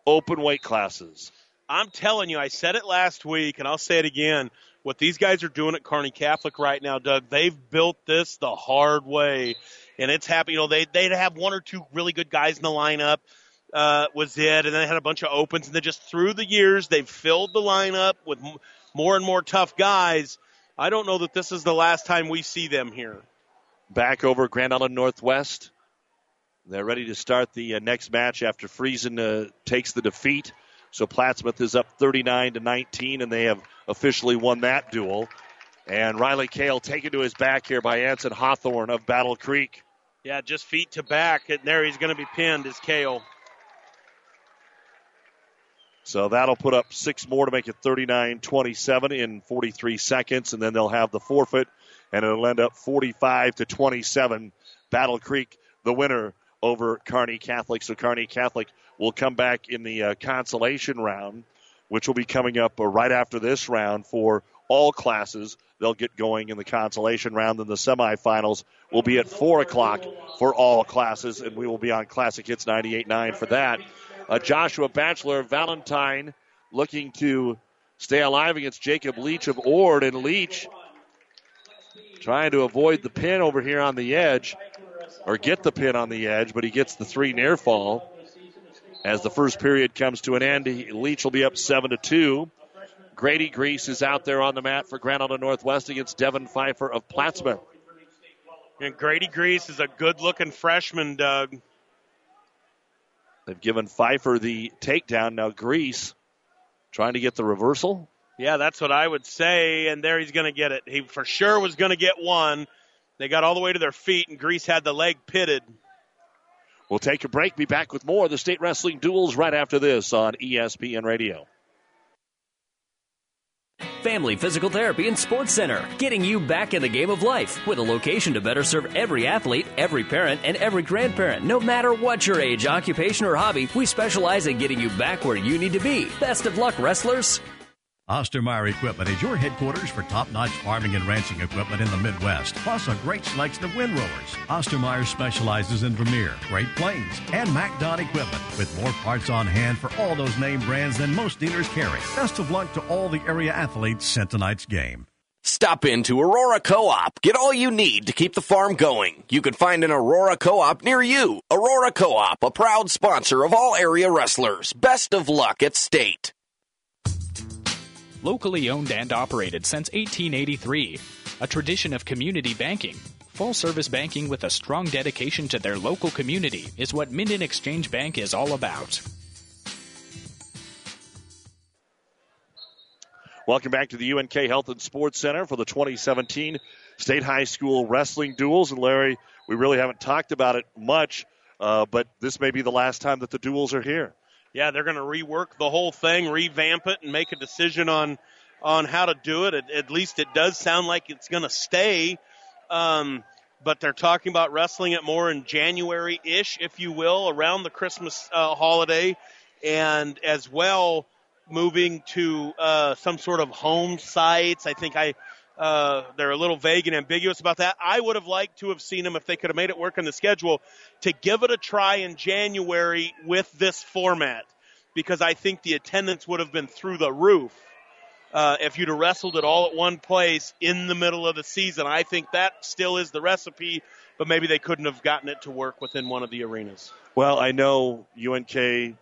B: open weight classes.
C: I'm telling you, I said it last week, and I'll say it again. What these guys are doing at Kearney Catholic right now, Doug, they've built this the hard way, and it's happy. You know, they they'd have one or two really good guys in the lineup. Uh, was it, and then they had a bunch of opens, and then just through the years, they've filled the lineup with more and more tough guys. I don't know that this is the last time we see them here.
B: back over Grand Island Northwest. They're ready to start the uh, next match after Friesen uh, takes the defeat. So Plattsmouth is up 39 to 19, and they have officially won that duel. And Riley Kale taken to his back here by Anson Hawthorne of Battle Creek.
C: Yeah, just feet to back, and there he's going to be pinned as Kale.
B: So that'll put up six more to make it 39 27 in 43 seconds, and then they'll have the forfeit, and it'll end up 45 to 27. Battle Creek, the winner over Kearney Catholic. So Kearney Catholic will come back in the uh, consolation round, which will be coming up uh, right after this round for all classes. They'll get going in the consolation round, and the semifinals will be at 4 o'clock for all classes, and we will be on Classic Hits 98.9 for that. Uh, Joshua Batchelor Valentine looking to stay alive against Jacob Leach of Ord, and Leach trying to avoid the pin over here on the edge, or get the pin on the edge, but he gets the three near fall. As the first period comes to an end, Leach will be up seven to two. Grady Grease is out there on the mat for Grand Island Northwest against Devin Pfeiffer of Plattsmouth.
C: And Grady Grease is a good looking freshman, Doug.
B: They've given Pfeiffer the takedown. Now Grease trying to get the reversal.
C: Yeah, that's what I would say. And there he's going to get it. He for sure was going to get one. They got all the way to their feet, and Grease had the leg pitted.
B: We'll take a break. Be back with more of the state wrestling duels right after this on ESPN Radio.
E: Family Physical Therapy and Sports Center, getting you back in the game of life with a location to better serve every athlete, every parent, and every grandparent. No matter what your age, occupation, or hobby, we specialize in getting you back where you need to be. Best of luck, wrestlers.
K: Ostermeyer Equipment is your headquarters for top-notch farming and ranching equipment in the Midwest, plus a great selection of windrowers. Ostermeyer specializes in Vermeer, Great Plains, and MacDon equipment, with more parts on hand for all those name brands than most dealers carry. Best of luck to all the area athletes sent tonight's game.
L: Stop into Aurora Co-op. Get all you need to keep the farm going. You can find an Aurora Co-op near you. Aurora Co-op, a proud sponsor of all area wrestlers. Best of luck at state.
M: Locally owned and operated since 1883. A tradition of community banking. Full service banking with a strong dedication to their local community is what Minden Exchange Bank is all about.
B: Welcome back to the UNK Health and Sports Center for the 2017 State High School Wrestling Duels. And Larry, we really haven't talked about it much, uh, but this may be the last time that the duels are here.
C: Yeah, they're going to rework the whole thing, revamp it, and make a decision on on how to do it. At, at least it does sound like it's going to stay. Um, but they're talking about wrestling it more in January ish, if you will, around the Christmas uh, holiday, and as well moving to uh, some sort of home sites. I think I uh, they're a little vague and ambiguous about that. I would have liked to have seen them if they could have made it work in the schedule to give it a try in January with this format because I think the attendance would have been through the roof. Uh, if you'd have wrestled it all at one place in the middle of the season, I think that still is the recipe, but maybe they couldn't have gotten it to work within one of the arenas.
B: Well, I know UNK, again,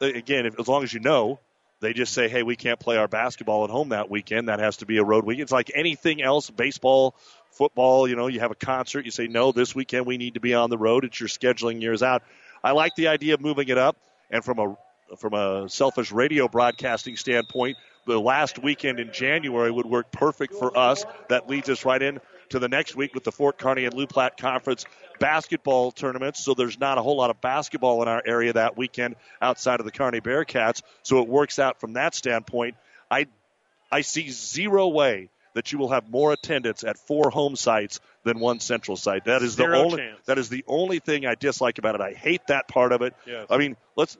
B: if, as long as you know, they just say, hey, we can't play our basketball at home that weekend. That has to be a road weekend. It's like anything else, baseball, football, you know, you have a concert, you say, no, this weekend we need to be on the road. It's your scheduling years out. I like the idea of moving it up. And from a from a selfish radio broadcasting standpoint, the last weekend in January would work perfect for us. That leads us right in to the next week with the Fort Kearny and Loup Platte Conference basketball tournaments. So there's not a whole lot of basketball in our area that weekend outside of the Kearney Bearcats. So it works out from that standpoint. I I see zero way that you will have more attendance at four home sites than one central site. That is
C: Zero
B: the only
C: chance.
B: that is the only thing I dislike about it. I hate that part of it.
C: Yes.
B: I mean, let's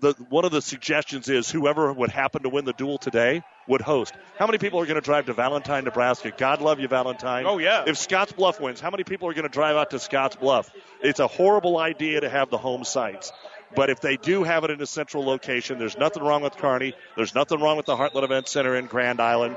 B: the one of the suggestions is whoever would happen to win the duel today would host. How many people are going to drive to Valentine, Nebraska? God love you, Valentine.
C: Oh, yeah.
B: If Scottsbluff wins, how many people are going to drive out to Scottsbluff? It's a horrible idea to have the home sites. But if they do have it in a central location, there's nothing wrong with Kearney. There's nothing wrong with the Heartland Event Center in Grand Island.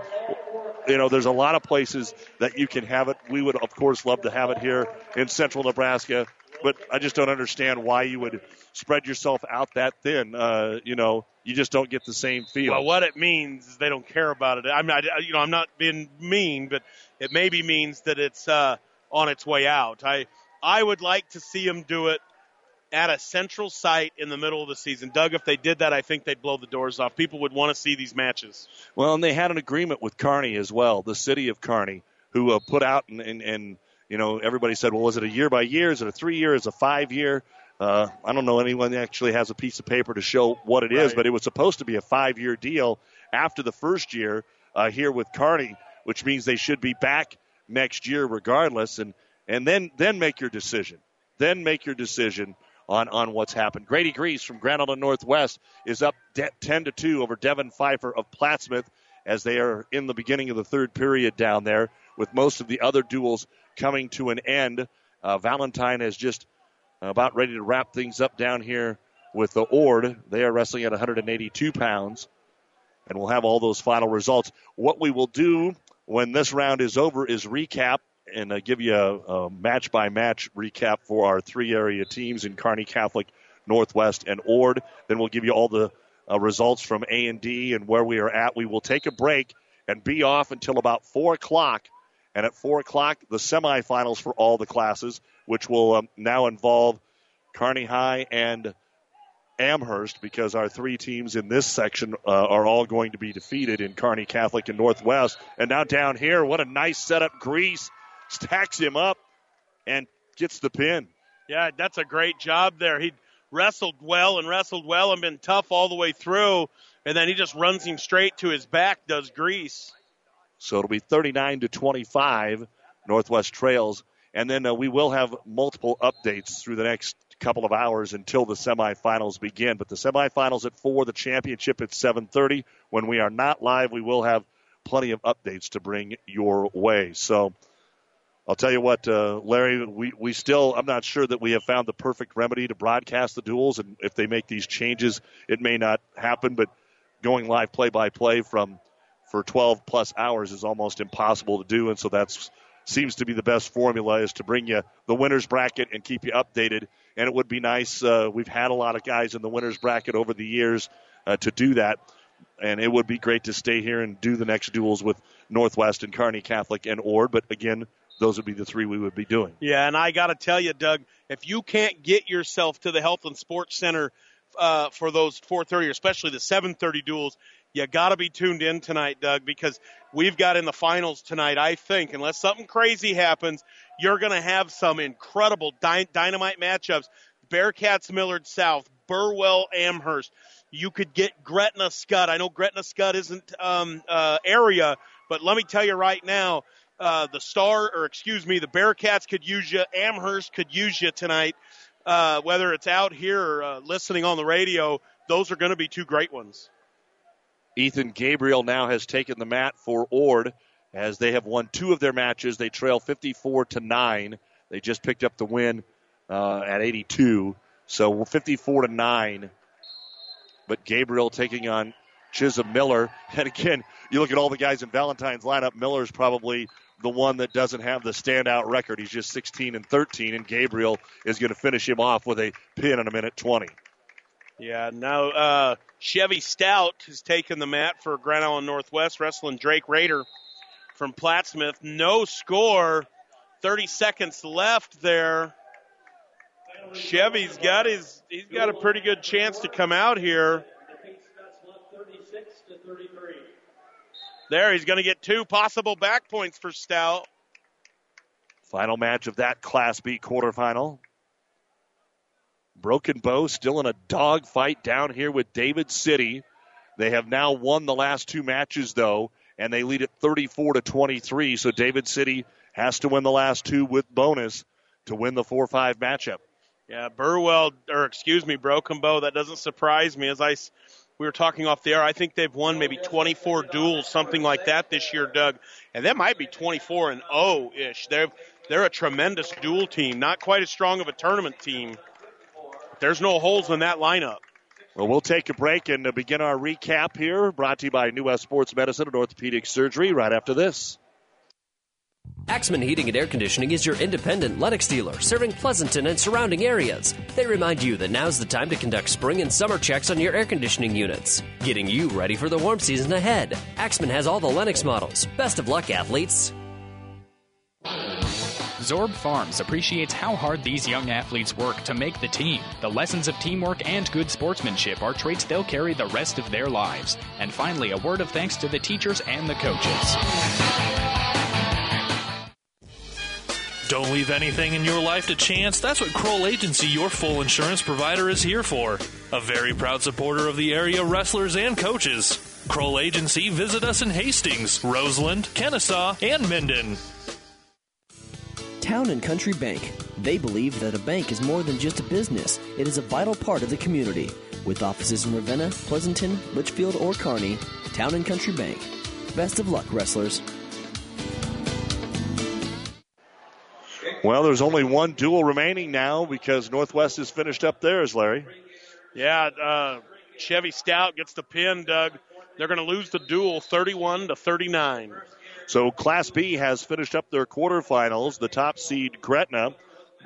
B: You know, there's a lot of places that you can have it. We would, of course, love to have it here in central Nebraska, but I just don't understand why you would spread yourself out that thin. Uh, you know, you just don't get the same feel.
C: Well, what it means is they don't care about it. I mean, I, you know, I'm not being mean, but it maybe means that it's uh, on its way out. I I would like to see them do it at a central site in the middle of the season. Doug, if they did that, I think they'd blow the doors off. People would want to see these matches.
B: Well, and they had an agreement with Kearney as well, the city of Kearney, who uh, put out and, and, and you know everybody said, well, was it a year by year? Is it a three year? Is it a five year? Uh, I don't know anyone that actually has a piece of paper to show what it is,
C: Right.
B: but it was supposed to be a five year deal after the first year uh, here with Kearney, which means they should be back next year regardless, and and then then make your decision. Then make your decision on, on what's happened. Grady Grease from Island Northwest is up de- 10 to 2 over Devin Pfeiffer of Plattsmouth as they are in the beginning of the third period down there with most of the other duels coming to an end. Uh, Valentine is just about ready to wrap things up down here with the Ord. They are wrestling at 182 pounds. And we'll have all those final results. What we will do when this round is over is recap and uh, give you a, a match by match recap for our three area teams in Kearney Catholic, Northwest, and Ord. Then we'll give you all the uh, results from A and D and where we are at. We will take a break and be off until about four o'clock. And at four o'clock, the semifinals for all the classes, which will um, now involve Kearney High and Amherst because our three teams in this section uh, are all going to be defeated in Kearney Catholic and Northwest. And now down here, what a nice setup. Grease stacks him up and gets the pin.
C: Yeah, that's a great job there. He wrestled well and wrestled well and been tough all the way through, and then he just runs him straight to his back, does Grease.
B: So it'll be 39 to 25, Northwest Trails. And then uh, we will have multiple updates through the next couple of hours until the semifinals begin. But the semifinals at 4, the championship at 7.30. When we are not live, we will have plenty of updates to bring your way. So I'll tell you what, uh, Larry, we, we still, I'm not sure that we have found the perfect remedy to broadcast the duels. And if they make these changes, it may not happen. But going live play by play from for 12 plus hours is almost impossible to do. And so that's seems to be the best formula is to bring you the winners bracket and keep you updated. And it would be nice. Uh, we've had a lot of guys in the winners bracket over the years uh, to do that. And it would be great to stay here and do the next duels with Northwest and Kearney Catholic and Ord. But again, those would be the three we would be doing.
C: Yeah, and I got to tell you, Doug, if you can't get yourself to the Health and Sports Center uh, for those 4:30, especially the 7:30 duels, you got to be tuned in tonight, Doug, because we've got in the finals tonight. I think, unless something crazy happens, you're going to have some incredible dy- dynamite matchups. Bearcats Millard South, Burwell Amherst. You could get Gretna Skutt. I know Gretna Skutt isn't um, uh, area, but let me tell you right now, uh, the Star, or excuse me, the Bearcats could use you. Amherst could use you tonight. Uh, whether it's out here or uh, listening on the radio, those are going to be two great ones.
B: Ethan Gabriel now has taken the mat for Ord as they have won two of their matches. They trail 54 to 9. They just picked up the win uh, at 82. So 54 to 9. But Gabriel taking on Chisholm Miller. And again, you look at all the guys in Valentine's lineup, Miller's probably the one that doesn't have the standout record. He's just 16 and 13, and Gabriel is going to finish him off with a pin in a minute 20.
C: Yeah, now uh, Chevy Stout has taken the mat for Grand Island Northwest, wrestling Drake Raider from Plattsmouth. No score. 30 seconds left there. Chevy's got his he's got a pretty good chance to come out here. There, he's going to get two possible back points for Stout.
B: Final match of that Class B quarterfinal. Broken Bow still in a dogfight down here with David City. They have now won the last two matches though, and they lead at 34 to 23. So David City has to win the last two with bonus to win the 4-5 matchup.
C: Yeah, Burwell, or excuse me, Broken Bow. That doesn't surprise me. As I we were talking off the air, I think they've won maybe 24 duels, something like that this year, Doug. And that might be 24 and 0 ish. They're they're a tremendous dual team, not quite as strong of a tournament team. There's no holes in that lineup.
B: Well, we'll take a break and uh, begin our recap here, brought to you by New West Sports Medicine and Orthopedic Surgery right after this.
E: Axman Heating and Air Conditioning is your independent Lennox dealer, serving Pleasanton and surrounding areas. They remind you that now's the time to conduct spring and summer checks on your air conditioning units, getting you ready for the warm season ahead. Axman has all the Lennox models. Best of luck, athletes.
M: Zorb Farms appreciates how hard these young athletes work to make the team. The lessons of teamwork and good sportsmanship are traits they'll carry the rest of their lives. And finally, a word of thanks to the teachers and the coaches.
N: Don't leave anything in your life to chance. That's what Kroll Agency, your full insurance provider, is here for. A very proud supporter of the area wrestlers and coaches. Kroll Agency, visit us in Hastings, Roseland, Kenesaw, and Minden.
F: Town and Country Bank. They believe that a bank is more than just a business, it is a vital part of the community. With offices in Ravenna, Pleasanton, Litchfield, or Kearney, Town and Country Bank. Best of luck, wrestlers.
B: Well, there's only one duel remaining now because Northwest has finished up theirs, Larry.
C: Yeah, uh, Chevy Stout gets the pin, Doug. They're going to lose the duel 31 to 39.
B: So Class B has finished up their quarterfinals. The top seed Gretna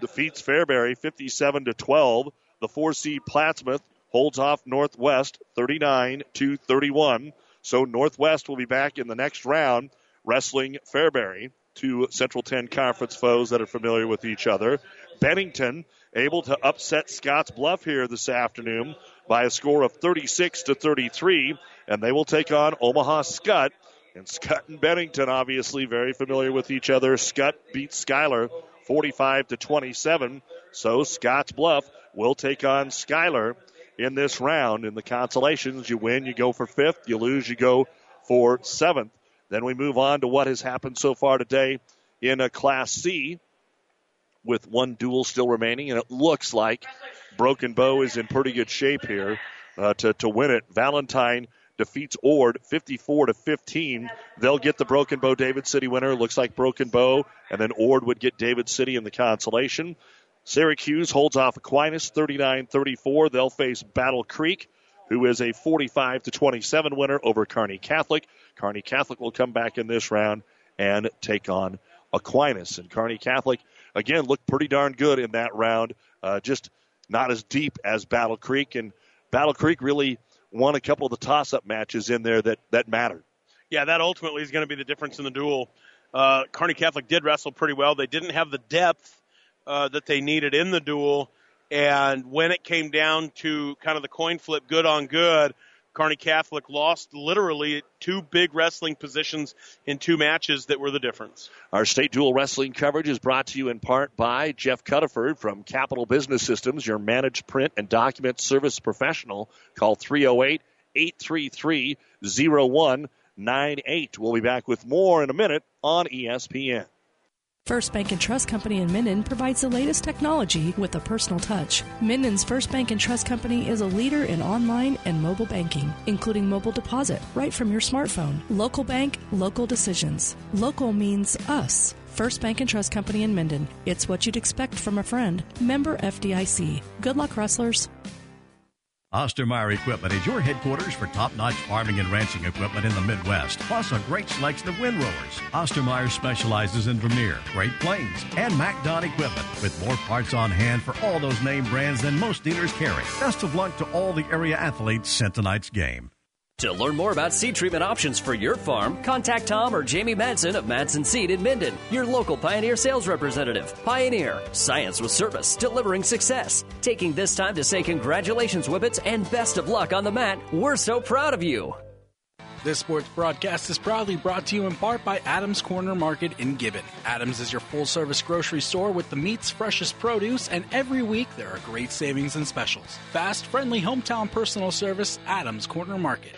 B: defeats Fairbury 57 to 12. The four seed Plattsmouth holds off Northwest 39 to 31. So Northwest will be back in the next round wrestling Fairbury. two Central 10 conference foes that are familiar with each other. Bennington able to upset Scottsbluff here this afternoon by a score of 36 to 33, and they will take on Omaha Skutt. And Skutt and Bennington, obviously, very familiar with each other. Skutt beat Schuyler 45 to 27. So Scottsbluff will take on Schuyler in this round. In the consolations, you win, you go for fifth. You lose, you go for seventh. Then we move on to what has happened so far today in a Class C with one duel still remaining, and it looks like Broken Bow is in pretty good shape here uh, to, to win it. Valentine defeats Ord 54 to 15. They'll get the Broken Bow David City winner. Looks like Broken Bow, and then Ord would get David City in the consolation. Syracuse holds off Aquinas 39 34. They'll face Battle Creek, who is a 45 to 27 winner over Kearney Catholic. Kearney Catholic will come back in this round and take on Aquinas. And Kearney Catholic, again, looked pretty darn good in that round. Uh, just not as deep as Battle Creek. And Battle Creek really won a couple of the toss up matches in there that, that mattered.
C: Yeah, that ultimately is going to be the difference in the duel. Uh, Kearney Catholic did wrestle pretty well. They didn't have the depth uh, that they needed in the duel. And when it came down to kind of the coin flip, good on good, Kearney Catholic lost literally two big wrestling positions in two matches that were the difference.
B: Our state dual wrestling coverage is brought to you in part by Jeff Cuttaford from Capital Business Systems, your managed print and document service professional. Call 308 833 0198. We'll be back with more in a minute on ESPN.
I: First Bank and Trust Company in Minden provides the latest technology with a personal touch. Minden's First Bank and Trust Company is a leader in online and mobile banking, including mobile deposit right from your smartphone. Local bank, local decisions. Local means us. First Bank and Trust Company in Minden. It's what you'd expect from a friend. Member FDIC. Good luck, wrestlers.
K: Ostermeyer Equipment is your headquarters for top-notch farming and ranching equipment in the Midwest, plus a great selection of windrowers. Ostermeyer specializes in Vermeer, Great Plains, and MacDon equipment, with more parts on hand for all those name brands than most dealers carry. Best of luck to all the area athletes sent tonight's game.
E: To learn more about seed treatment options for your farm, contact Tom or Jamie Madsen of Madsen Seed in Minden, your local Pioneer sales representative. Pioneer, science with service, delivering success. Taking this time to say congratulations, Whippets, and best of luck on the mat. We're so proud of you.
J: This sports broadcast is proudly brought to you in part by Adams Corner Market in Gibbon. Adams is your full service grocery store with the meat's freshest produce, and every week there are great savings and specials. Fast, friendly hometown personal service, Adams Corner Market.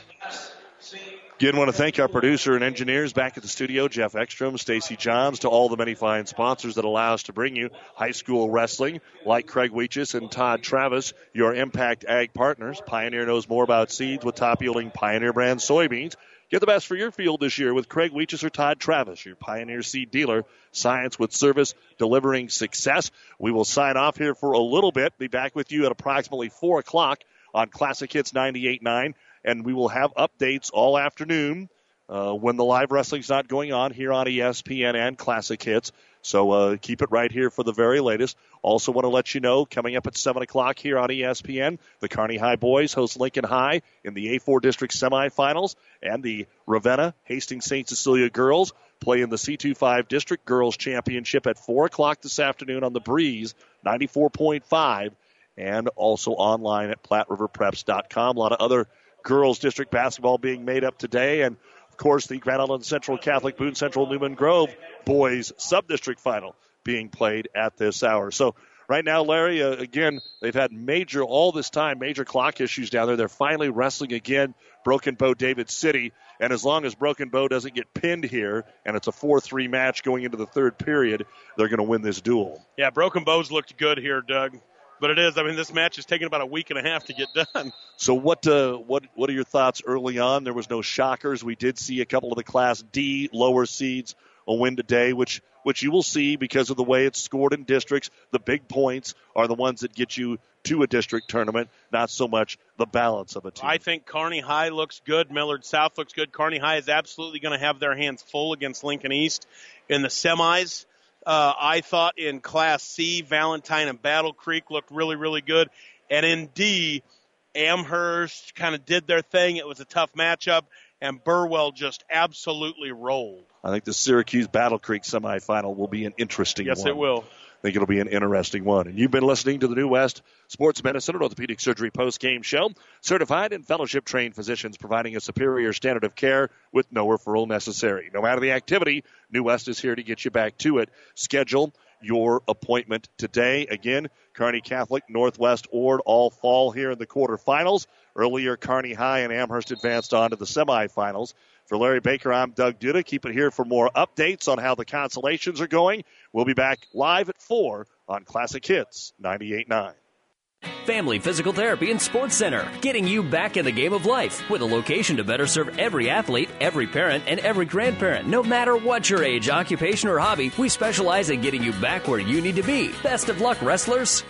B: Again, want to thank our producer and engineers back at the studio, Jeff Ekstrom, Stacy Johns, to all the many fine sponsors that allow us to bring you high school wrestling, like Craig Weeches and Todd Travis, your Impact Ag partners. Pioneer knows more about seeds with top yielding Pioneer brand soybeans. Get the best for your field this year with Craig Weeches or Todd Travis, your Pioneer seed dealer. Science with service, delivering success. We will sign off here for a little bit. Be back with you at approximately 4 o'clock on Classic Hits 98.9 and we will have updates all afternoon uh, when the live wrestling's not going on here on ESPN and Classic Hits. So uh, keep it right here for the very latest. Also, want to let you know coming up at 7 o'clock here on ESPN, the Kearney High boys host Lincoln High in the A4 District semifinals, and the Ravenna Hastings St. Cecilia girls play in the C25 District Girls Championship at 4 o'clock this afternoon on the Breeze 94.5 and also online at PlatteRiverPreps.com. A lot of other girls district basketball being made up today. And of course, the Grand Island Central Catholic Boone Central Newman Grove boys sub-district final being played at this hour. So right now, Larry, uh, again, they've had major, all this time, major clock issues down there. They're finally wrestling again, Broken Bow David City. And as long as Broken Bow doesn't get pinned here, and it's a 4-3 match going into the third period, they're going to win this duel.
C: Yeah, Broken Bows looked good here, Doug. But it is. I mean, this match is taking about a week and a half to get done.
B: So what uh, what what are your thoughts early on? There was no shockers. We did see a couple of the Class D lower seeds a win today, which which you will see because of the way it's scored in districts. The big points are the ones that get you to a district tournament, not so much the balance of a team.
C: I think Kearney High looks good. Millard South looks good. Kearney High is absolutely going to have their hands full against Lincoln East in the semis. Uh, I thought in Class C, Valentine and Battle Creek looked really, really good. And in D, Amherst kind of did their thing. It was a tough matchup. and Burwell just absolutely rolled.
B: I think the Syracuse Battle Creek semifinal will be an interesting
C: Yes,
B: one.
C: Yes, it will.
B: I think it'll be an interesting one. And you've been listening to the New West Sports Medicine and Orthopedic Surgery post game show. Certified and fellowship trained physicians providing a superior standard of care with no referral necessary. No matter the activity, New West is here to get you back to it. Schedule your appointment today. Again, Kearney Catholic, Northwest Ord all fall here in the quarterfinals. Earlier, Kearney High and Amherst advanced on to the semifinals. For Larry Baker, I'm Doug Duda. Keep it here for more updates on how the consolations are going. We'll be back live at 4 on Classic Hits 98.9.
E: Family Physical Therapy and Sports Center, getting you back in the game of life with a location to better serve every athlete, every parent, and every grandparent. No matter what your age, occupation, or hobby, we specialize in getting you back where you need to be. Best of luck, wrestlers.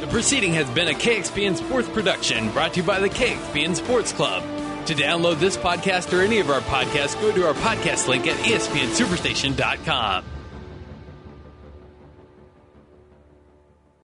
A: The proceeding has been a KXPN Sports production brought to you by the KXPN Sports Club. To download this podcast or any of our podcasts, go to our podcast link at espnsuperstation.com.